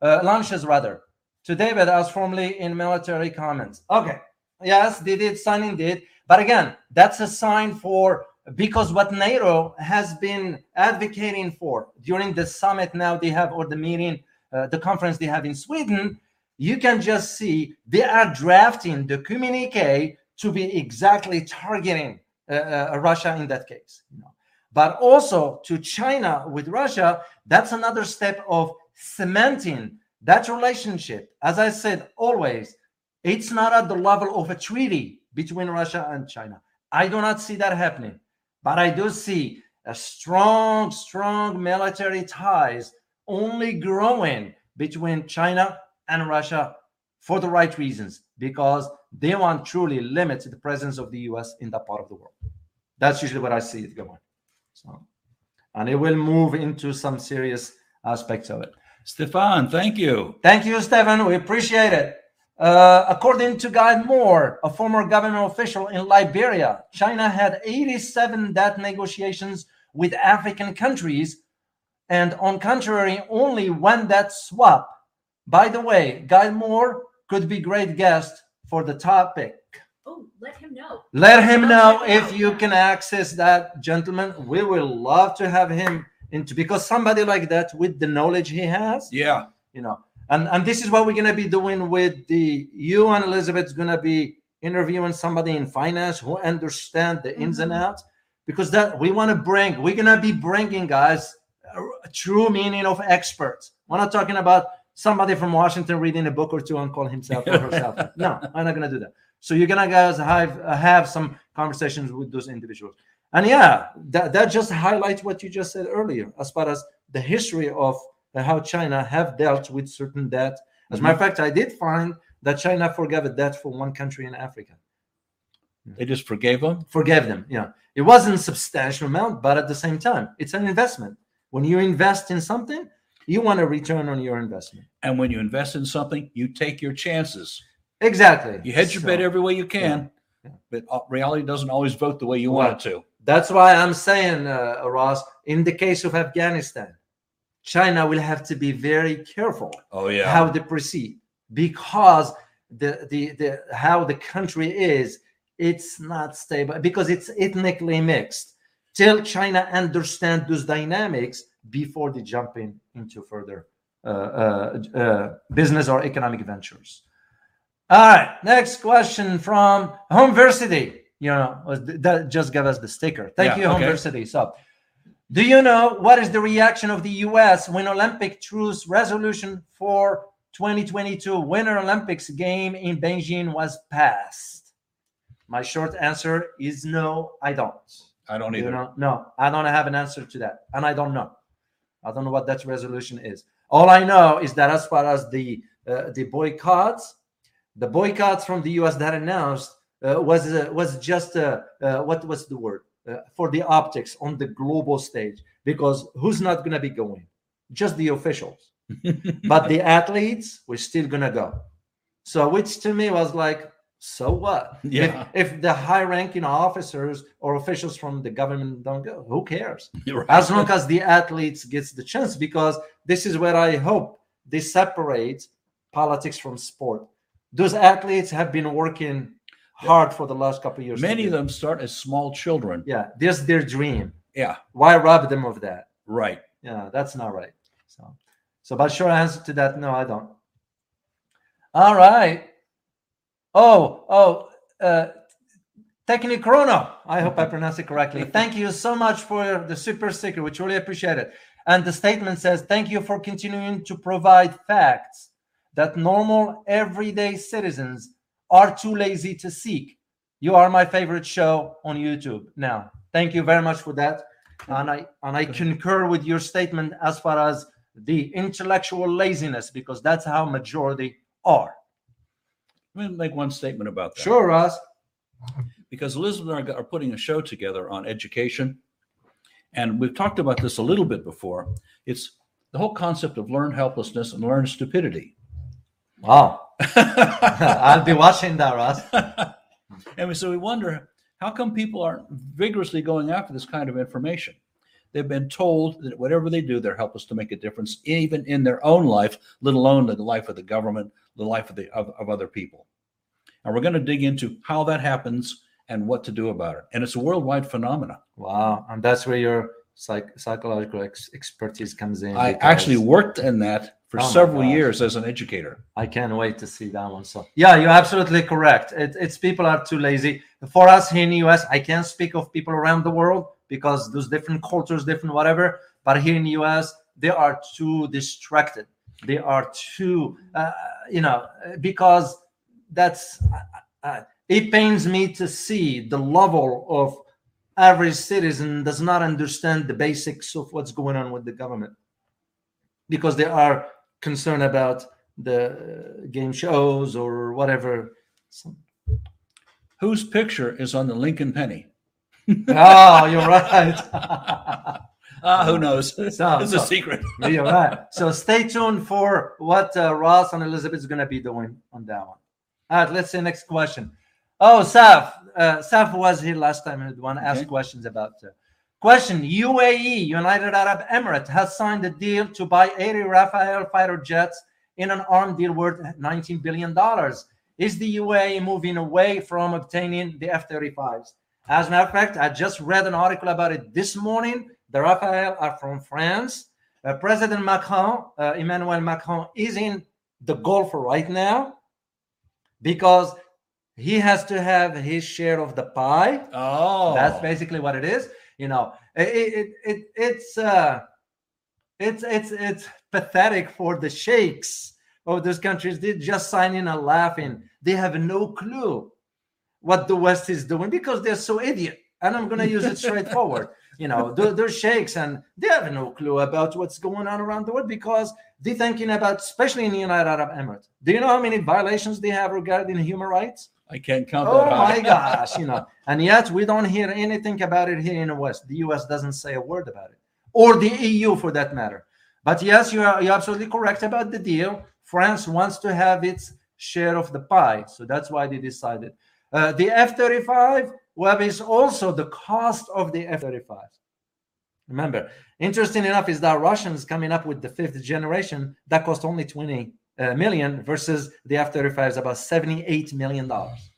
[SPEAKER 1] Uh, launches, rather. To David, as formerly in military comments. Okay. Yes, they did sign indeed. But again, that's a sign for because what NATO has been advocating for during the summit now they have or the meeting, uh, the conference they have in Sweden, you can just see they are drafting the communique to be exactly targeting uh, uh, Russia in that case. But also to China with Russia, that's another step of cementing that relationship. As I said, always, it's not at the level of a treaty between Russia and China. I do not see that happening, but I do see a strong, strong military ties only growing between China and Russia for the right reasons, because they want truly limit the presence of the US in that part of the world. That's usually what I see it going. So, and it will move into some serious aspects of it.
[SPEAKER 2] Stefan, thank you.
[SPEAKER 1] Thank you, Stefan. We appreciate it. Uh, according to Guy Moore, a former government official in Liberia, China had 87 debt negotiations with African countries, and on contrary, only one debt swap. By the way, Guy Moore could be great guest for the topic.
[SPEAKER 3] Oh, let him know.
[SPEAKER 1] Let him know if you can access that, gentlemen. We will love to have him into because somebody like that with the knowledge he has,
[SPEAKER 2] Yeah.
[SPEAKER 1] you know, and and this is what we're gonna be doing with the you and Elizabeth's gonna be interviewing somebody in finance who understand the ins and
[SPEAKER 3] Mhm.
[SPEAKER 1] outs because that we want to bring we're gonna be bringing guys a, a true meaning of experts. We're not talking about somebody from Washington reading a book or two and call himself or herself. no, I'm not gonna do that. So you're gonna guys have uh, have some conversations with those individuals. And yeah, that, that just highlights what you just said earlier, as far as the history of how China have dealt with certain debt. As a matter of fact, I did find that China forgave a debt for one country in Africa.
[SPEAKER 2] They just forgave them?
[SPEAKER 1] Forgave them. Yeah. It wasn't a substantial amount, but at the same time, it's an investment. When you invest in something, you want a return on your investment.
[SPEAKER 2] And when you invest in something, you take your chances.
[SPEAKER 1] Exactly.
[SPEAKER 2] You hedge your
[SPEAKER 1] So-
[SPEAKER 2] bet every way you can,
[SPEAKER 1] Yeah.
[SPEAKER 2] but uh, reality doesn't always vote the way you want it to.
[SPEAKER 1] That's why I'm saying, uh, Ross, in the case of Afghanistan, China will have to be very careful
[SPEAKER 2] Oh yeah.
[SPEAKER 1] how they proceed because the, the the how the country is it's not stable because it's ethnically mixed. Till china understand those dynamics before they jump in into further uh, uh, uh, business or economic ventures. All right next question from homeversity. You know that just gave us the sticker. Thank
[SPEAKER 2] Yeah,
[SPEAKER 1] you
[SPEAKER 2] okay.
[SPEAKER 1] homeversity. So do you know what is the reaction of the US when Olympic truce resolution for 2022 Winter Olympics game in Beijing was passed? My short answer is no, I don't.
[SPEAKER 2] I don't either.
[SPEAKER 1] know, no, I don't have an answer to that, and I don't know. I don't know what that resolution is. All I know is that as far as the uh, the boycotts, the boycotts from the U.S. that announced uh, was uh, was just uh, uh, what was the word Uh, for the optics on the global stage because who's not going to be going? Just the officials, but the athletes were still going to go. So, which to me was like, so what?
[SPEAKER 2] Yeah.
[SPEAKER 1] If, if the high-ranking officers or officials from the government don't go, who cares?
[SPEAKER 2] Right.
[SPEAKER 1] as long as the athletes gets the chance because this is where i hope they separate politics from sport those athletes have been working hard for the last couple of years
[SPEAKER 2] Many of them start as small children.
[SPEAKER 1] yeah this is their dream
[SPEAKER 2] Yeah.
[SPEAKER 1] why rob them of that
[SPEAKER 2] Right.
[SPEAKER 1] yeah that's not right so so but short answer to that no i don't all right oh oh uh Technichrono. I hope I pronounced it correctly. Thank you so much for the super sticker. We truly appreciate it. And the statement says, Thank you for continuing to provide facts that normal, everyday citizens are too lazy to seek. You are my favorite show on YouTube now. Thank you very much for that. And I and I concur with your statement as far as the intellectual laziness, because that's how majority are.
[SPEAKER 2] Let me make one statement about that.
[SPEAKER 1] Sure, Ross.
[SPEAKER 2] because Elizabeth and I are putting a show together on education. And we've talked about this a little bit before. It's the whole concept of learned helplessness and learned stupidity.
[SPEAKER 1] Wow. I'll be watching that, Ross.
[SPEAKER 2] and we- so we wonder how come people aren't vigorously going after this kind of information? They've been told that whatever they do, they're helpless to make a difference, even in their own life, let alone the life of the government, the life of the of, of other people. And we're going to dig into how that happens and what to do about it. And it's a worldwide phenomenon.
[SPEAKER 1] Wow. And that's where your psych- psychological ex- expertise comes in.
[SPEAKER 2] I
[SPEAKER 1] because
[SPEAKER 2] actually worked in that for
[SPEAKER 1] Oh
[SPEAKER 2] several years as an educator.
[SPEAKER 1] I can't wait to see that one. So yeah, you're absolutely correct. It, it's people are too lazy. For us here in the US, I can't speak of people around the world because there's different cultures, different whatever. But here in the US, they are too distracted. They are too, uh, you know, because that's. Uh, it pains me to see the level of average citizen does not understand the basics of what's going on with the government because they are concerned about the game shows or whatever. So-
[SPEAKER 2] Whose picture is on the Lincoln penny?
[SPEAKER 1] oh, you're right.
[SPEAKER 2] Ah, who knows?
[SPEAKER 1] So-
[SPEAKER 2] it's
[SPEAKER 1] so-
[SPEAKER 2] a secret.
[SPEAKER 1] you're right. So stay tuned for what uh, Ross and Elizabeth is going to be doing on that one. All right, let's see next question. Oh, Saf. Uh, Saf was here last time and one asked
[SPEAKER 2] Okay.
[SPEAKER 1] questions about. Uh, question: UAE, United Arab Emirates, has signed a deal to buy 80 Rafale fighter jets in an armed deal worth 19 billion dollars. Is the UAE moving away from obtaining the F-35s? As a matter of fact, I just read an article about it this morning. The Rafale are from France. Uh, President Macron, uh, Emmanuel Macron, is in the Gulf right now because he has to have his share of the pie.
[SPEAKER 2] Oh,
[SPEAKER 1] That's basically what it is. You know, it, it, it it's uh, it's it's it's pathetic for the sheikhs of those countries. They just sign in and laughing. They have no clue what the West is doing because they're so idiot. And I'm to use it straightforward. You know, they're, they're sheikhs and they have no clue about what's going on around the world because they're thinking about, especially in the United Arab Emirates. Do you know how many violations they have regarding human rights?
[SPEAKER 2] I can't count
[SPEAKER 1] Oh
[SPEAKER 2] that high.
[SPEAKER 1] my gosh, you know, and yet we don't hear anything about it here in the West. The US doesn't say a word about it, or the EU for that matter. But yes, you are you're absolutely correct about the deal. France wants to have its share of the pie, so that's why they decided. Uh, the F 35 well, is also the cost of the F 35. Remember, interesting enough is that Russians coming up with the fifth generation that cost only 20 uh, million versus the F 35 is about 78 million dollars.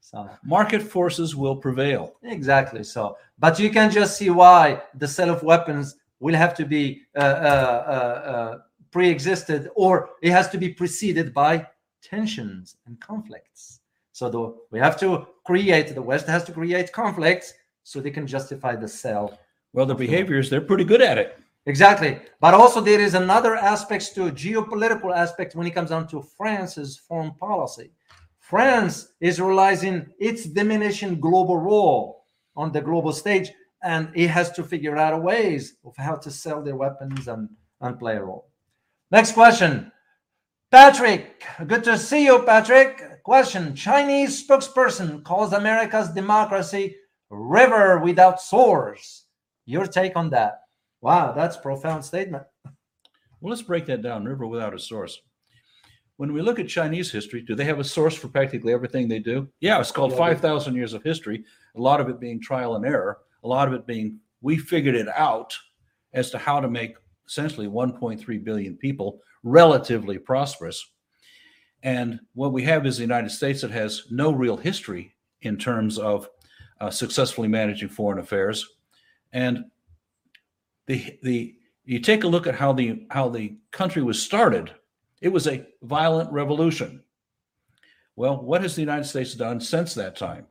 [SPEAKER 1] So
[SPEAKER 2] Market forces will prevail.
[SPEAKER 1] exactly so, but you can just see why the sale of weapons will have to be uh, uh, uh, uh, pre-existed or it has to be preceded by tensions and conflicts. So the, we have to create the West has to create conflicts so they can justify the sale
[SPEAKER 2] Well, the behaviors, they're pretty good at it.
[SPEAKER 1] Exactly. But also there is another aspect to geopolitical aspect when it comes down to France's foreign policy. France is realizing its diminishing global role on the global stage, and it has to figure out ways of how to sell their weapons and, and play a role. Next question. Patrick, good to see you, Patrick. Question Chinese spokesperson calls America's democracy river without source. Your take on that? Wow, that's a profound statement.
[SPEAKER 2] Well, let's break that down. River without a source. When we look at Chinese history, do they have a source for practically everything they do? Yeah, it's called 5,000 years of history. A lot of it being trial and error, a lot of it being we figured it out as to how to make essentially 1.3 billion people relatively prosperous. And what we have is the United States that has no real history in terms of uh, successfully managing foreign affairs. And the the you take a look at how the how the country was started it was a violent revolution. Well what has the united states done since that time?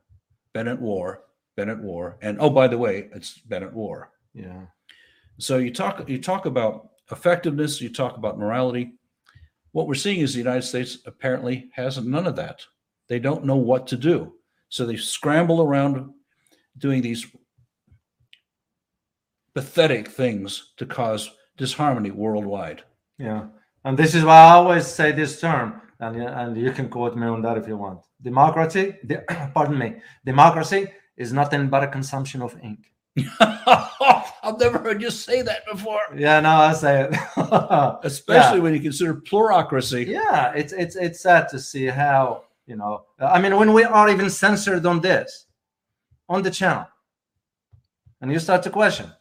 [SPEAKER 2] Been at war been at war and oh by the way it's been at war.
[SPEAKER 1] Yeah.
[SPEAKER 2] so you talk you talk about effectiveness you talk about morality. What we're seeing is the united states apparently has none of that. They don't know what to do. So they scramble around doing these pathetic things to cause disharmony worldwide
[SPEAKER 1] Yeah. And this is why I always say this term, and, and you can quote me on that if you want. Democracy, de- pardon me, democracy is nothing but a consumption of ink.
[SPEAKER 2] I've never heard you say that before.
[SPEAKER 1] Yeah, no, I say it.
[SPEAKER 2] Especially when you consider plutocracy.
[SPEAKER 1] yeah, it's it's it's sad to see how you know. I mean, when we are even censored on this, on the channel, and you start to question,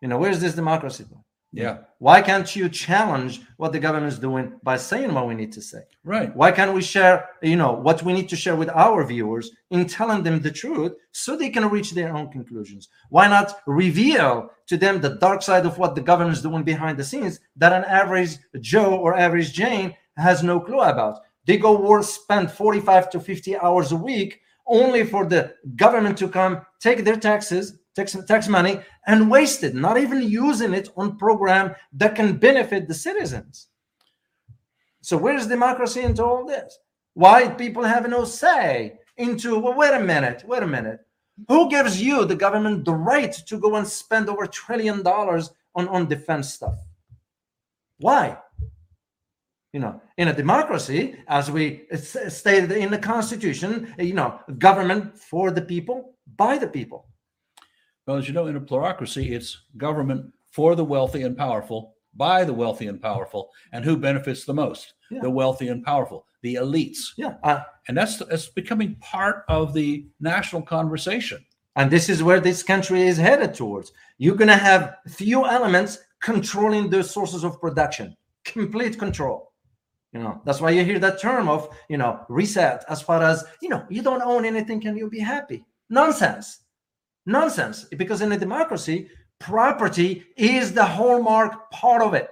[SPEAKER 1] you know, where's this democracy?
[SPEAKER 2] Yeah.
[SPEAKER 1] Why can't you challenge what the government is doing by saying what we need to say?
[SPEAKER 2] Right.
[SPEAKER 1] Why can't we share, you know, what we need to share with our viewers in telling them the truth so they can reach their own conclusions? Why not reveal to them the dark side of what the government is doing behind the scenes that an average Joe or average Jane has no clue about? They go work, spend 45 to 50 hours a week only for the government to come take their taxes, tax, tax money, and waste it, not even using it on program that can benefit the citizens. So where's democracy into all this? Why people have no say into well, wait a minute, wait a minute. Who gives you, the government, the right to go and spend over a trillion dollars on, on defense stuff? Why? You know, in a democracy, as we stated in the Constitution, you know, government for the people, by the people.
[SPEAKER 2] Well, as you know, in a plutocracy, it's government for the wealthy and powerful, by the wealthy and powerful, and who benefits the most?
[SPEAKER 1] Yeah.
[SPEAKER 2] The wealthy and powerful, the elites.
[SPEAKER 1] Yeah. Uh,
[SPEAKER 2] And that's that's becoming part of the national conversation.
[SPEAKER 1] and this is where this country is headed towards. You're going to have few elements controlling the sources of production, complete control. You know, that's why you hear that term of, you know, reset as far as, you know, you don't own anything, can you be happy? Nonsense. Nonsense. Because in a democracy, property is the hallmark part of it.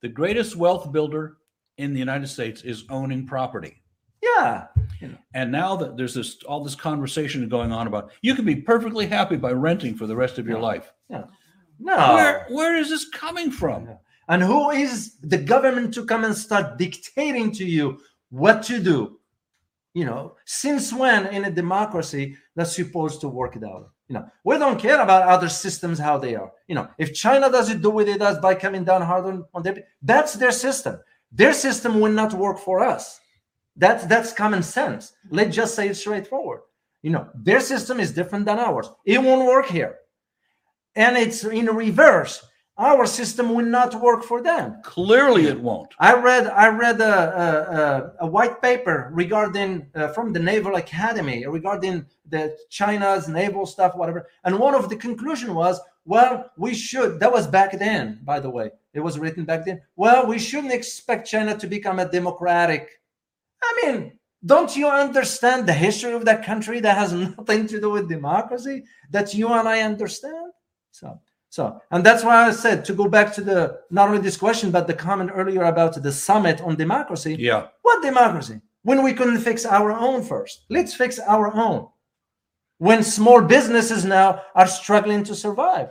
[SPEAKER 2] The greatest wealth builder in the United States is owning property.
[SPEAKER 1] Yeah.
[SPEAKER 2] And now that there's this all this conversation going on about you can be perfectly happy by renting for the rest of your
[SPEAKER 1] Yeah.
[SPEAKER 2] life.
[SPEAKER 1] No.
[SPEAKER 2] Where where is this coming from?
[SPEAKER 1] Yeah. And who is the government to come and start dictating to you what to do? You know, since when in a democracy that's supposed to work it out? You know, we don't care about other systems how they are. You know, if China does it, do what it does by coming down hard on, on their that's their system. Their system will not work for us. That's that's common sense. Let's just say it straightforward. You know, their system is different than ours. It won't work here. And it's in reverse. Our system will not work for them.
[SPEAKER 2] Clearly it won't.
[SPEAKER 1] I read I read a, a, a, a white paper regarding uh, from the Naval Academy regarding the China's naval stuff, whatever. And one of the conclusion was, well, we should. That was back then, by the way. It was written back then. Well, we shouldn't expect China to become a democratic. I mean, don't you understand the history of that country that has nothing to do with democracy that you and I understand? So. So, and that's why I said to go back to the not only this question, but the comment earlier about the summit on democracy.
[SPEAKER 2] Yeah.
[SPEAKER 1] What democracy? When we couldn't fix our own first. Let's fix our own. When small businesses now are struggling to survive.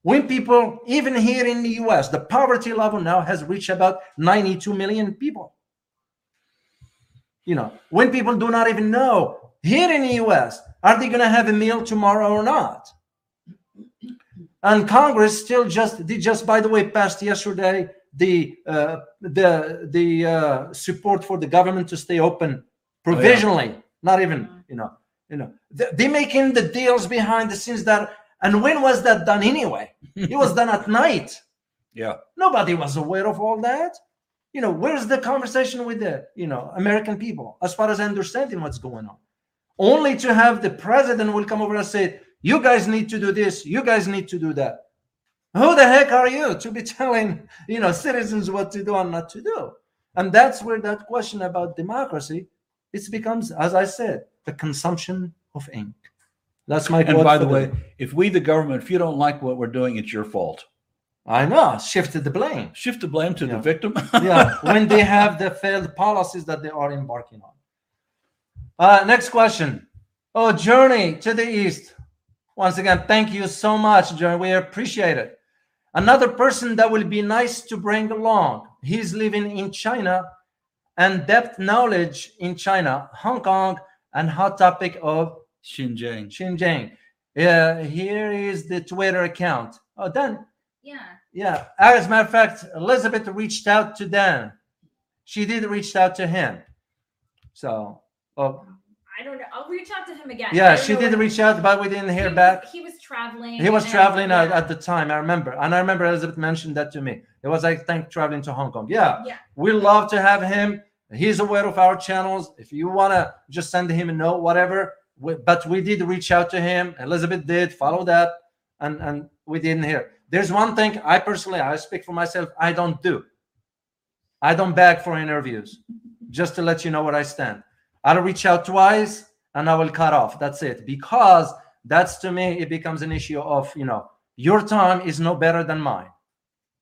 [SPEAKER 1] When people, even here in the US, the poverty level now has reached about 92 million people. You know, when people do not even know here in the US, are they going to have a meal tomorrow or not? And Congress still just did just by the way passed yesterday the uh, the the uh, support for the government to stay open provisionally, not even you know you know they, they making the deals behind the scenes that and when was that done anyway? it was done at night.
[SPEAKER 2] Yeah.
[SPEAKER 1] Nobody was aware of all that. You know, where's the conversation with the you know American people as far as understanding what's going on? Only to have the president will come over and say, you guys need to do this. You guys need to do that. Who the heck are you to be telling you know citizens what to do and not to do? And that's where that question about democracy it becomes as i said the consumption of ink. That's my
[SPEAKER 2] And by the way, if we the government, if you don't like what we're doing, it's your fault.
[SPEAKER 1] i know. Shifted the blame.
[SPEAKER 2] Shift the blame to
[SPEAKER 1] Yeah.
[SPEAKER 2] the victim.
[SPEAKER 1] yeah. When they have the failed policies that they are embarking on. Uh next question. Oh journey to the east once again thank you so much John. we appreciate it another person that will be nice to bring along he's living in china and depth knowledge in china hong kong and hot topic of
[SPEAKER 2] Xinjiang.
[SPEAKER 1] xinjiang uh, here is the twitter account oh dan
[SPEAKER 3] Yeah.
[SPEAKER 1] yeah, as a matter of fact, Elizabeth reached out to Dan. She did reach out to him. So, oh,
[SPEAKER 3] I don't know. I'll reach out to him again.
[SPEAKER 1] Yeah, she did reach out, but we didn't
[SPEAKER 3] he
[SPEAKER 1] hear
[SPEAKER 3] was-
[SPEAKER 1] back.
[SPEAKER 3] He was traveling.
[SPEAKER 1] He was traveling uh, at,
[SPEAKER 3] yeah.
[SPEAKER 1] at the time. I remember, and I remember Elizabeth mentioned that to me. It was I think traveling to Hong Kong. Yeah,
[SPEAKER 3] Yeah.
[SPEAKER 1] we love to have him. He's aware of our channels. If you wanna just send him a note, whatever. We, but we did reach out to him. Elizabeth did follow that, and and we didn't hear. there's one thing I personally, I speak for myself, I don't do. I don't beg for interviews, just to let you know where I stand. I'll reach out twice and I will cut off. That's it. Because that's to me, it becomes an issue of, you know, your time is no better than mine.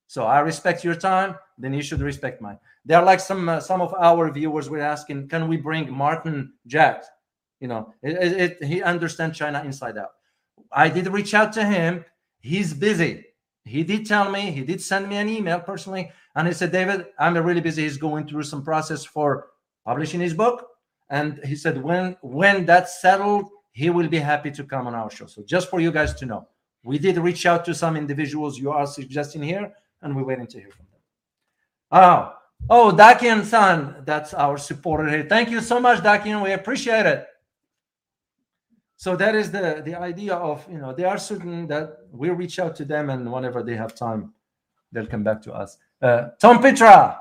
[SPEAKER 1] So I respect your time, then you should respect mine. There are like some uh, some of our viewers were asking, can we bring Martin Jacques? You know, it, it, it, he understands China inside out. I did reach out to him. He's busy. He did tell me, he did send me an email personally, and he said, David, I'm really busy. He's going through some process for publishing his book. And he said, when when that's settled, he will be happy to come on our show. So just for you guys to know, we did reach out to some individuals you are suggesting here, and we're waiting to hear from them. Oh, oh, Dakian San, that's our supporter here. Thank you so much, Dakian. We appreciate it. So that is the the idea of you know they are certain that we reach out to them, and whenever they have time, they'll come back to us. Uh, Tom Petra.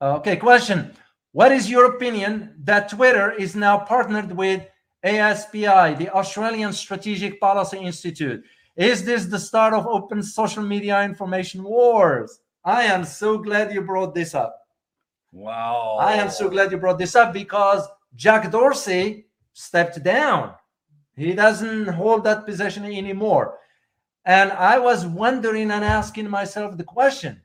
[SPEAKER 1] Okay, question. What is your opinion that Twitter is now partnered with ASPI, the Australian Strategic Policy Institute? Is this the start of open social media information wars? I am so glad you brought this up.
[SPEAKER 2] Wow.
[SPEAKER 1] I am so glad you brought this up because Jack Dorsey stepped down. He doesn't hold that position anymore. And I was wondering and asking myself the question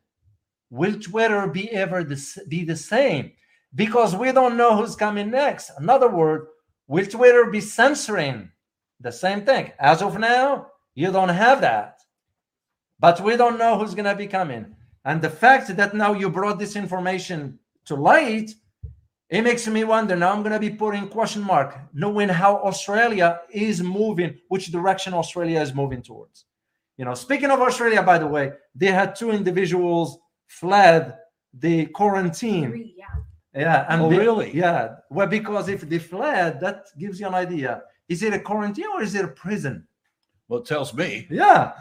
[SPEAKER 1] will Twitter be ever the, be the same? Because we don't know who's coming next. In other words, will Twitter be censoring the same thing? As of now, you don't have that. But we don't know who's going to be coming. And the fact that now you brought this information to light, it makes me wonder. Now I'm going to be putting question mark, knowing how Australia is moving, which direction Australia is moving towards. You know, speaking of Australia, by the way, they had two individuals fled the quarantine.
[SPEAKER 3] Three, yeah.
[SPEAKER 1] Yeah, and
[SPEAKER 2] Oh,
[SPEAKER 1] they-
[SPEAKER 2] really?
[SPEAKER 1] Yeah, well, because if they fled, that gives you an idea. Is it a quarantine or is it a prison?
[SPEAKER 2] Well, it tells me.
[SPEAKER 1] Yeah.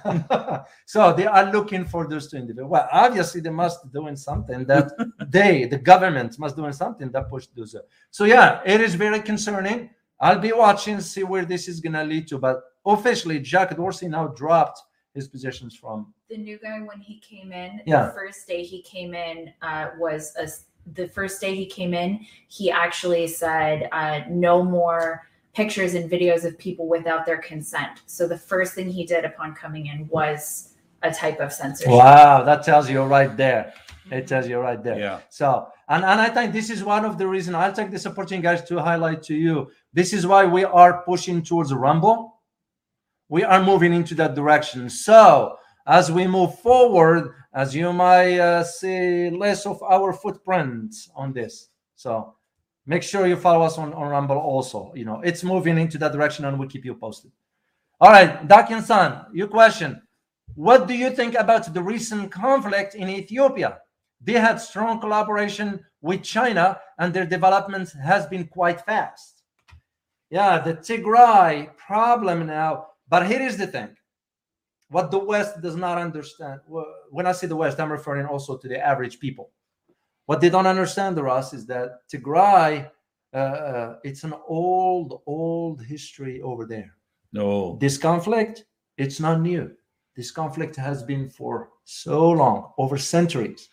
[SPEAKER 1] so they are looking for those two individuals. Well, obviously they must be doing something that they, the government, must doing something that push those. up. So yeah, it is very concerning. I'll be watching, see where this is gonna lead to. But officially, Jack Dorsey now dropped his positions from.
[SPEAKER 3] The new guy when he came in,
[SPEAKER 1] Yeah.
[SPEAKER 3] the first day he came in uh, was a, the first day he came in, he actually said uh, no more pictures and videos of people without their consent. So the first thing he did upon coming in was a type of censorship.
[SPEAKER 1] Wow, that tells you right there. It tells you right there.
[SPEAKER 2] Yeah.
[SPEAKER 1] So, and, and I think this is one of the reasons I'll take this opportunity, guys, to highlight to you. This is why we are pushing towards a Rumble. We are moving into that direction. So, as we move forward, as you might uh, see less of our footprints on this. So, make sure you follow us on, on Rumble also. You know, it's moving into that direction and we'll keep you posted. All right, Dakian San, your question. What do you think about the recent conflict in Ethiopia? They had strong collaboration with China, and their development has been quite fast. Yeah, the Tigray problem now. But here is the thing what the West does not understand. When I say the West, I'm referring also to the average people. What they don't understand, the Ross, is that Tigray, uh, uh, it's an old, old history over there.
[SPEAKER 2] No.
[SPEAKER 1] This conflict, it's not new. This conflict has been for so long, over centuries.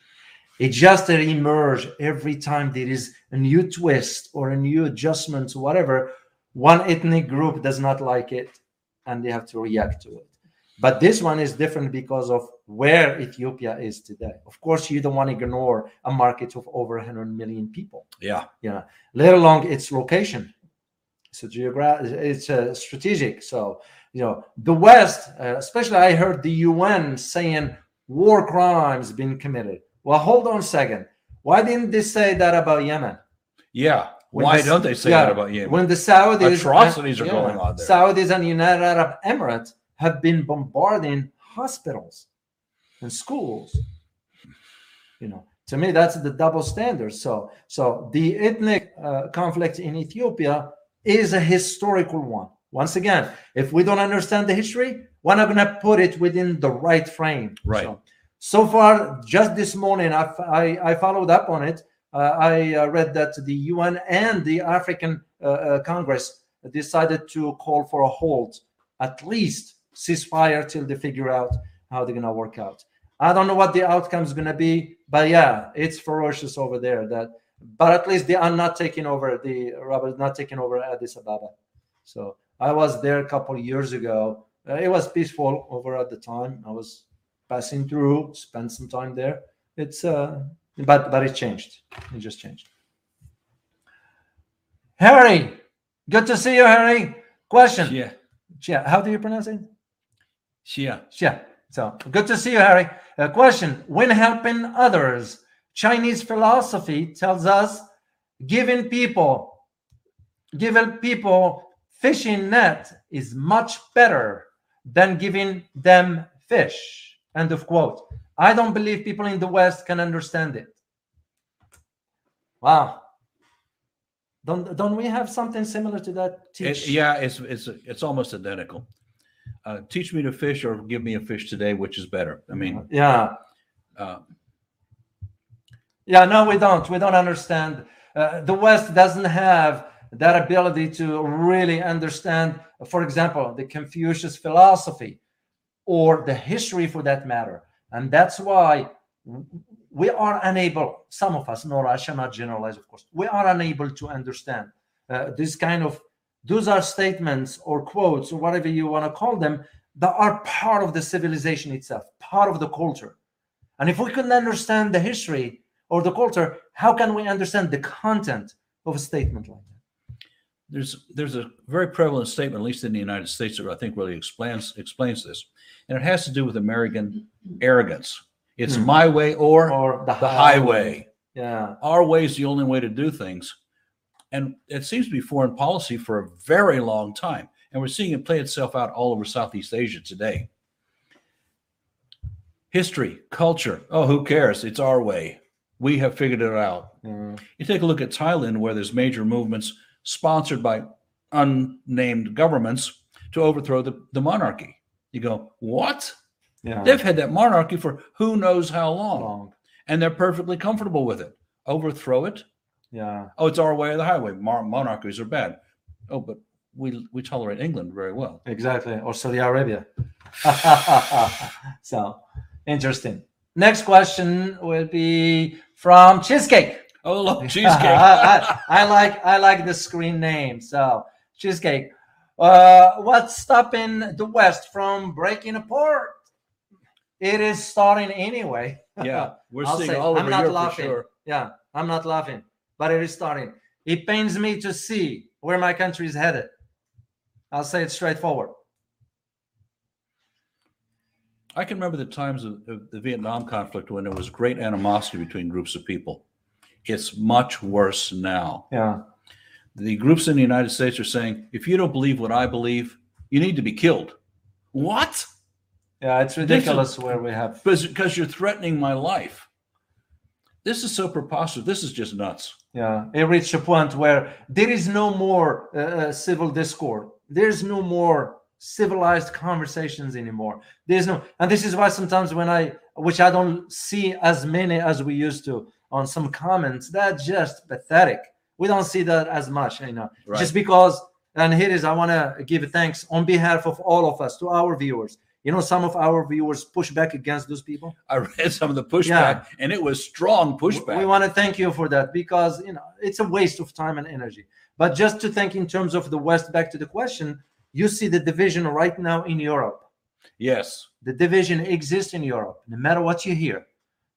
[SPEAKER 1] It just emerges every time there is a new twist or a new adjustment, whatever. One ethnic group does not like it and they have to react to it. But this one is different because of where Ethiopia is today. Of course, you don't want to ignore a market of over 100 million people
[SPEAKER 2] Yeah. Yeah.
[SPEAKER 1] Let alone its location. It's a geographic, it's a strategic. So, you know, the West, uh, especially I heard the UN saying war crimes being committed. Well, hold on a second. Why didn't they say that about Yemen?
[SPEAKER 2] Yeah.
[SPEAKER 1] When
[SPEAKER 2] Why
[SPEAKER 1] the-
[SPEAKER 2] don't they say
[SPEAKER 1] yeah,
[SPEAKER 2] that about Yemen?
[SPEAKER 1] When the Saudis
[SPEAKER 2] Atrocities are going on there.
[SPEAKER 1] Saudis and United Arab Emirates have been bombarding hospitals and schools. You know, to me, that's the double standard. So, so the ethnic uh, conflict in Ethiopia is a historical one. Once again, if we don't understand the history, we're not going to put it within the right frame.
[SPEAKER 2] Right.
[SPEAKER 1] So, so far, just this morning, I, I, I followed up on it. Uh, I uh, read that the UN and the African uh, uh, Congress decided to call for a halt, at least ceasefire till they figure out how they're gonna work out. I don't know what the outcome is gonna be, but yeah, it's ferocious over there. That, but at least they are not taking over the Robert, not taking over Addis Ababa. So I was there a couple years ago. Uh, it was peaceful over at the time. I was passing through, spent some time there. It's uh, but but it changed. It just changed. Harry, good to see you, Harry. Question.
[SPEAKER 2] Yeah.
[SPEAKER 1] Yeah. How do you pronounce it?
[SPEAKER 2] Yeah.
[SPEAKER 1] Yeah. So good to see you, Harry. A question. When helping others, Chinese philosophy tells us giving people, giving people fishing net is much better than giving them fish. End of quote. I don't believe people in the West can understand it. Wow. Don't don't we have something similar to that?
[SPEAKER 2] It, yeah, it's it's it's almost identical. Uh, teach me to fish or give me a fish today, which is better? I mean,
[SPEAKER 1] yeah.
[SPEAKER 2] uh,
[SPEAKER 1] Yeah, no, we don't. We don't understand. Uh, the West doesn't have that ability to really understand, for example, the Confucius philosophy or the history for that matter. And that's why we are unable, some of us, no, I shall not generalize, of course, we are unable to understand uh, this kind of, those are statements or quotes or whatever you want to call them that are part of the civilization itself, part of the culture. And if we couldn't understand the history, or the culture, how can we understand the content of a statement like that?
[SPEAKER 2] there's there's a very prevalent statement, at least in the United States, that I think really explains explains this, and it has to do with American arrogance. It's
[SPEAKER 1] Hmm.
[SPEAKER 2] my way or,
[SPEAKER 1] Or the,
[SPEAKER 2] the highway.
[SPEAKER 1] Yeah.
[SPEAKER 2] Our way is the only way to do things, and it seems to be foreign policy for a very long time, and we're seeing it play itself out all over Southeast Asia today. History, culture. Oh, who cares? It's our way. We have figured it out.
[SPEAKER 1] Yeah.
[SPEAKER 2] You take a look at Thailand, where there's major movements sponsored by unnamed governments to overthrow the, the monarchy. You go, what?
[SPEAKER 1] yeah.
[SPEAKER 2] They've had that monarchy for who knows how long,
[SPEAKER 1] Long.
[SPEAKER 2] and they're perfectly comfortable with it. Overthrow it.
[SPEAKER 1] Yeah.
[SPEAKER 2] Oh, it's our way or the highway. Mon- monarchies are bad. Oh, but we we tolerate England very well.
[SPEAKER 1] Exactly. Or Saudi Arabia. so interesting. Next question will be from Cheesecake.
[SPEAKER 2] Oh, look, cheesecake.
[SPEAKER 1] I, I, I like I like the screen name. So cheesecake. Uh, what's stopping the West from breaking apart? It is starting anyway.
[SPEAKER 2] yeah, we're seeing
[SPEAKER 1] say,
[SPEAKER 2] all
[SPEAKER 1] I'm not
[SPEAKER 2] Europe
[SPEAKER 1] laughing.
[SPEAKER 2] sure.
[SPEAKER 1] Yeah, I'm not laughing, but it is starting. It pains me to see where my country is headed. I'll say it straightforward.
[SPEAKER 2] I can remember the times of, of the Vietnam conflict when there was great animosity between groups of people. It's much worse now.
[SPEAKER 1] Yeah,
[SPEAKER 2] The groups in the United States are saying, if you don't believe what I believe, you need to be killed. What?
[SPEAKER 1] yeah, it's ridiculous where we have.
[SPEAKER 2] Because you're threatening my life. This is so preposterous. This is just nuts.
[SPEAKER 1] Yeah, it reached a point where there is no more uh, uh, civil discord. There's no more civilized conversations anymore. There's no, and this is why sometimes when I, which I don't see as many as we used to on some comments, that's just pathetic. We don't see that as much, you know,
[SPEAKER 2] Right.
[SPEAKER 1] just because. And here is, I want to give thanks on behalf of all of us to our viewers. You know, some of our viewers push back against those people.
[SPEAKER 2] I read some of the pushback,
[SPEAKER 1] Yeah.
[SPEAKER 2] and it was strong pushback.
[SPEAKER 1] We want to thank you for that because you know it's a waste of time and energy. But just to think in terms of the West, back to the question, you see the division right now in Europe.
[SPEAKER 2] yes.
[SPEAKER 1] The division exists in Europe, no matter what you hear.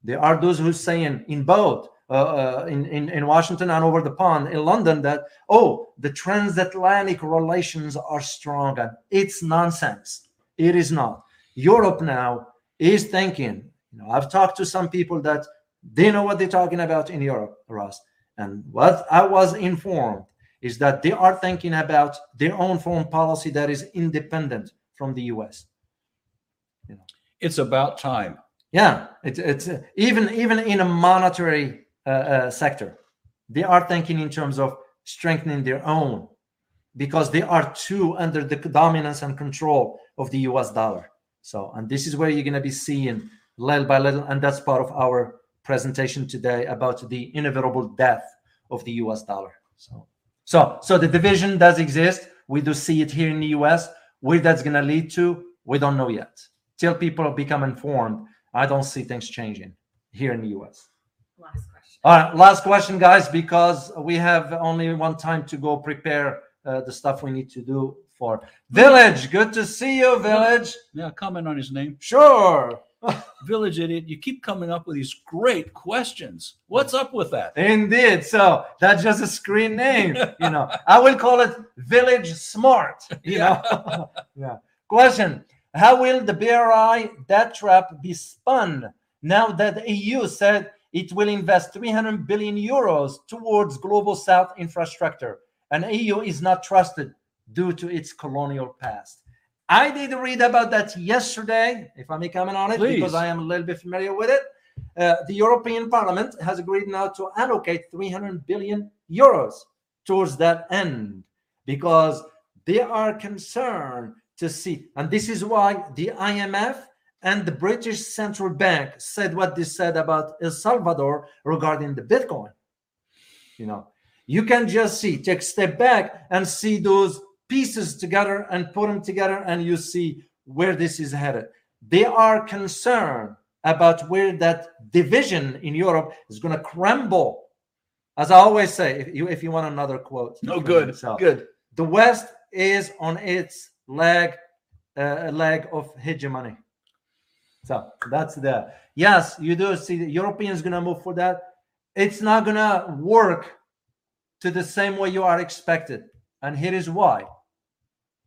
[SPEAKER 1] There are those who are saying in both uh, uh, in, in in Washington and over the pond in London that oh the transatlantic relations are strong and it's nonsense. It is not. Europe now is thinking. You know, I've talked to some people that they know what they're talking about in Europe, Ross. And what I was informed is that they are thinking about their own foreign policy that is independent from the U.S.
[SPEAKER 2] It's about time.
[SPEAKER 1] Yeah, it's it's uh, even even in a monetary uh, uh, sector, they are thinking in terms of strengthening their own because they are too under the dominance and control of the U.S. dollar. So, and this is where you're going to be seeing little by little, and that's part of our presentation today about the inevitable death of the U.S. dollar. So, so so the division does exist. We do see it here in the U.S. Where that's going to lead to, we don't know yet. till people become informed, I don't see things changing here in the US.
[SPEAKER 3] Last question.
[SPEAKER 1] All right, last question, guys, because we have only one time to go prepare uh, the stuff we need to do for Village. Good to see you, Village.
[SPEAKER 2] Yeah, comment on his name.
[SPEAKER 1] Sure.
[SPEAKER 2] Village idiot, you keep coming up with these great questions. What's up with that?
[SPEAKER 1] Indeed. So that's just a screen name. You know, I will call it Village Smart. You know. yeah. Question: How will the BRI debt trap be spun now that the EU said it will invest 300 billion euros towards global South infrastructure, and EU is not trusted due to its colonial past? I did read about that yesterday, if I may comment on it,
[SPEAKER 2] Please.
[SPEAKER 1] because I am a little bit familiar with it. Uh, the European Parliament has agreed now to allocate 300 billion euros towards that end because they are concerned to see, and this is why the IMF and the British Central Bank said what they said about El Salvador regarding the Bitcoin. You know, you can just see, take a step back and see those pieces together and put them together, and you see where this is headed. They are concerned about where that division in Europe is going to crumble. As I always say, if you if you want another quote,
[SPEAKER 2] no good. Good.
[SPEAKER 1] the West is on its leg, uh, leg of hegemony. So that's the yes, you do see the Europeans gonna move for that. It's not gonna work to the same way you are expected, and here is why: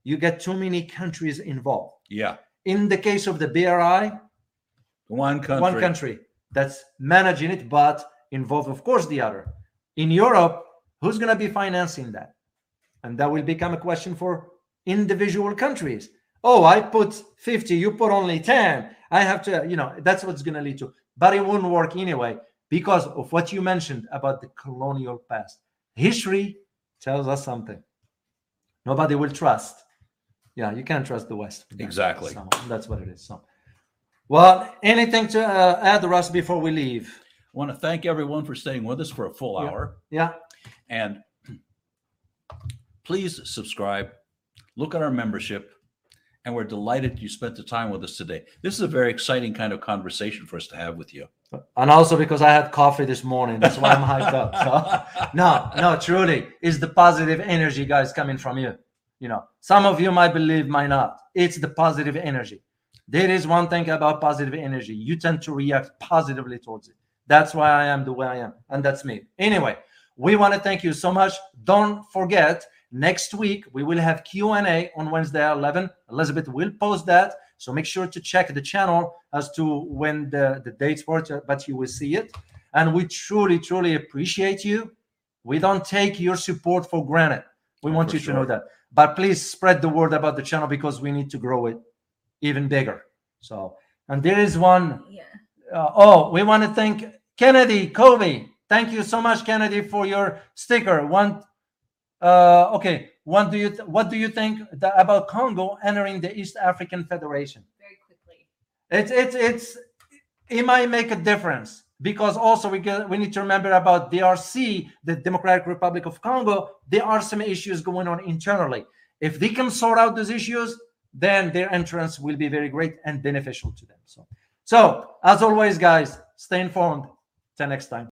[SPEAKER 1] you get too many countries involved.
[SPEAKER 2] Yeah.
[SPEAKER 1] In the case of the BRI,
[SPEAKER 2] One country.
[SPEAKER 1] one country that's managing it, but involved, of course, the other. In Europe, who's going to be financing that? And that will become a question for individual countries. Oh, I put 50, you put only 10. I have to, you know, that's what's going to lead to. But it wouldn't work anyway because of what you mentioned about the colonial past. History tells us something. Nobody will trust. Yeah, you can't trust the West.
[SPEAKER 2] Exactly.
[SPEAKER 1] So that's what it is. So, well, anything to uh, add, Russ, before we leave?
[SPEAKER 2] I want to thank everyone for staying with us for a full
[SPEAKER 1] Yeah.
[SPEAKER 2] hour.
[SPEAKER 1] Yeah,
[SPEAKER 2] And please subscribe, look at our membership, and we're delighted you spent the time with us today. This is a very exciting kind of conversation for us to have with you.
[SPEAKER 1] And also because I had coffee this morning, that's why I'm hyped up. So, no, no, truly, is the positive energy, guys, coming from you. You know, some of you might believe, might not. It's the positive energy. There is one thing about positive energy. You tend to react positively towards it. That's why I am the way I am, and that's me. Anyway, we want to thank you so much. Don't forget, next week we will have Q&A on Wednesday at 11. Elizabeth will post that, so make sure to check the channel as to when the, the dates were, but you will see it. And we truly, truly appreciate you. We don't take your support for granted. We want
[SPEAKER 2] For
[SPEAKER 1] you to know that. But please spread the word about the channel because we need to grow it even bigger. So, and there is one
[SPEAKER 3] Yeah.
[SPEAKER 1] uh, oh, we want to thank Kennedy Kobe. Thank you so much, Kennedy, for your sticker. One, uh, okay. One, do you what do you think about Congo entering the East African Federation?
[SPEAKER 3] Very quickly.
[SPEAKER 1] It's it's it's it might make a difference because also we get, we need to remember about DRC, the Democratic Republic of Congo. There are some issues going on internally. If they can sort out those issues, then their entrance will be very great and beneficial to them. So, so as always, guys, stay informed. Till next time.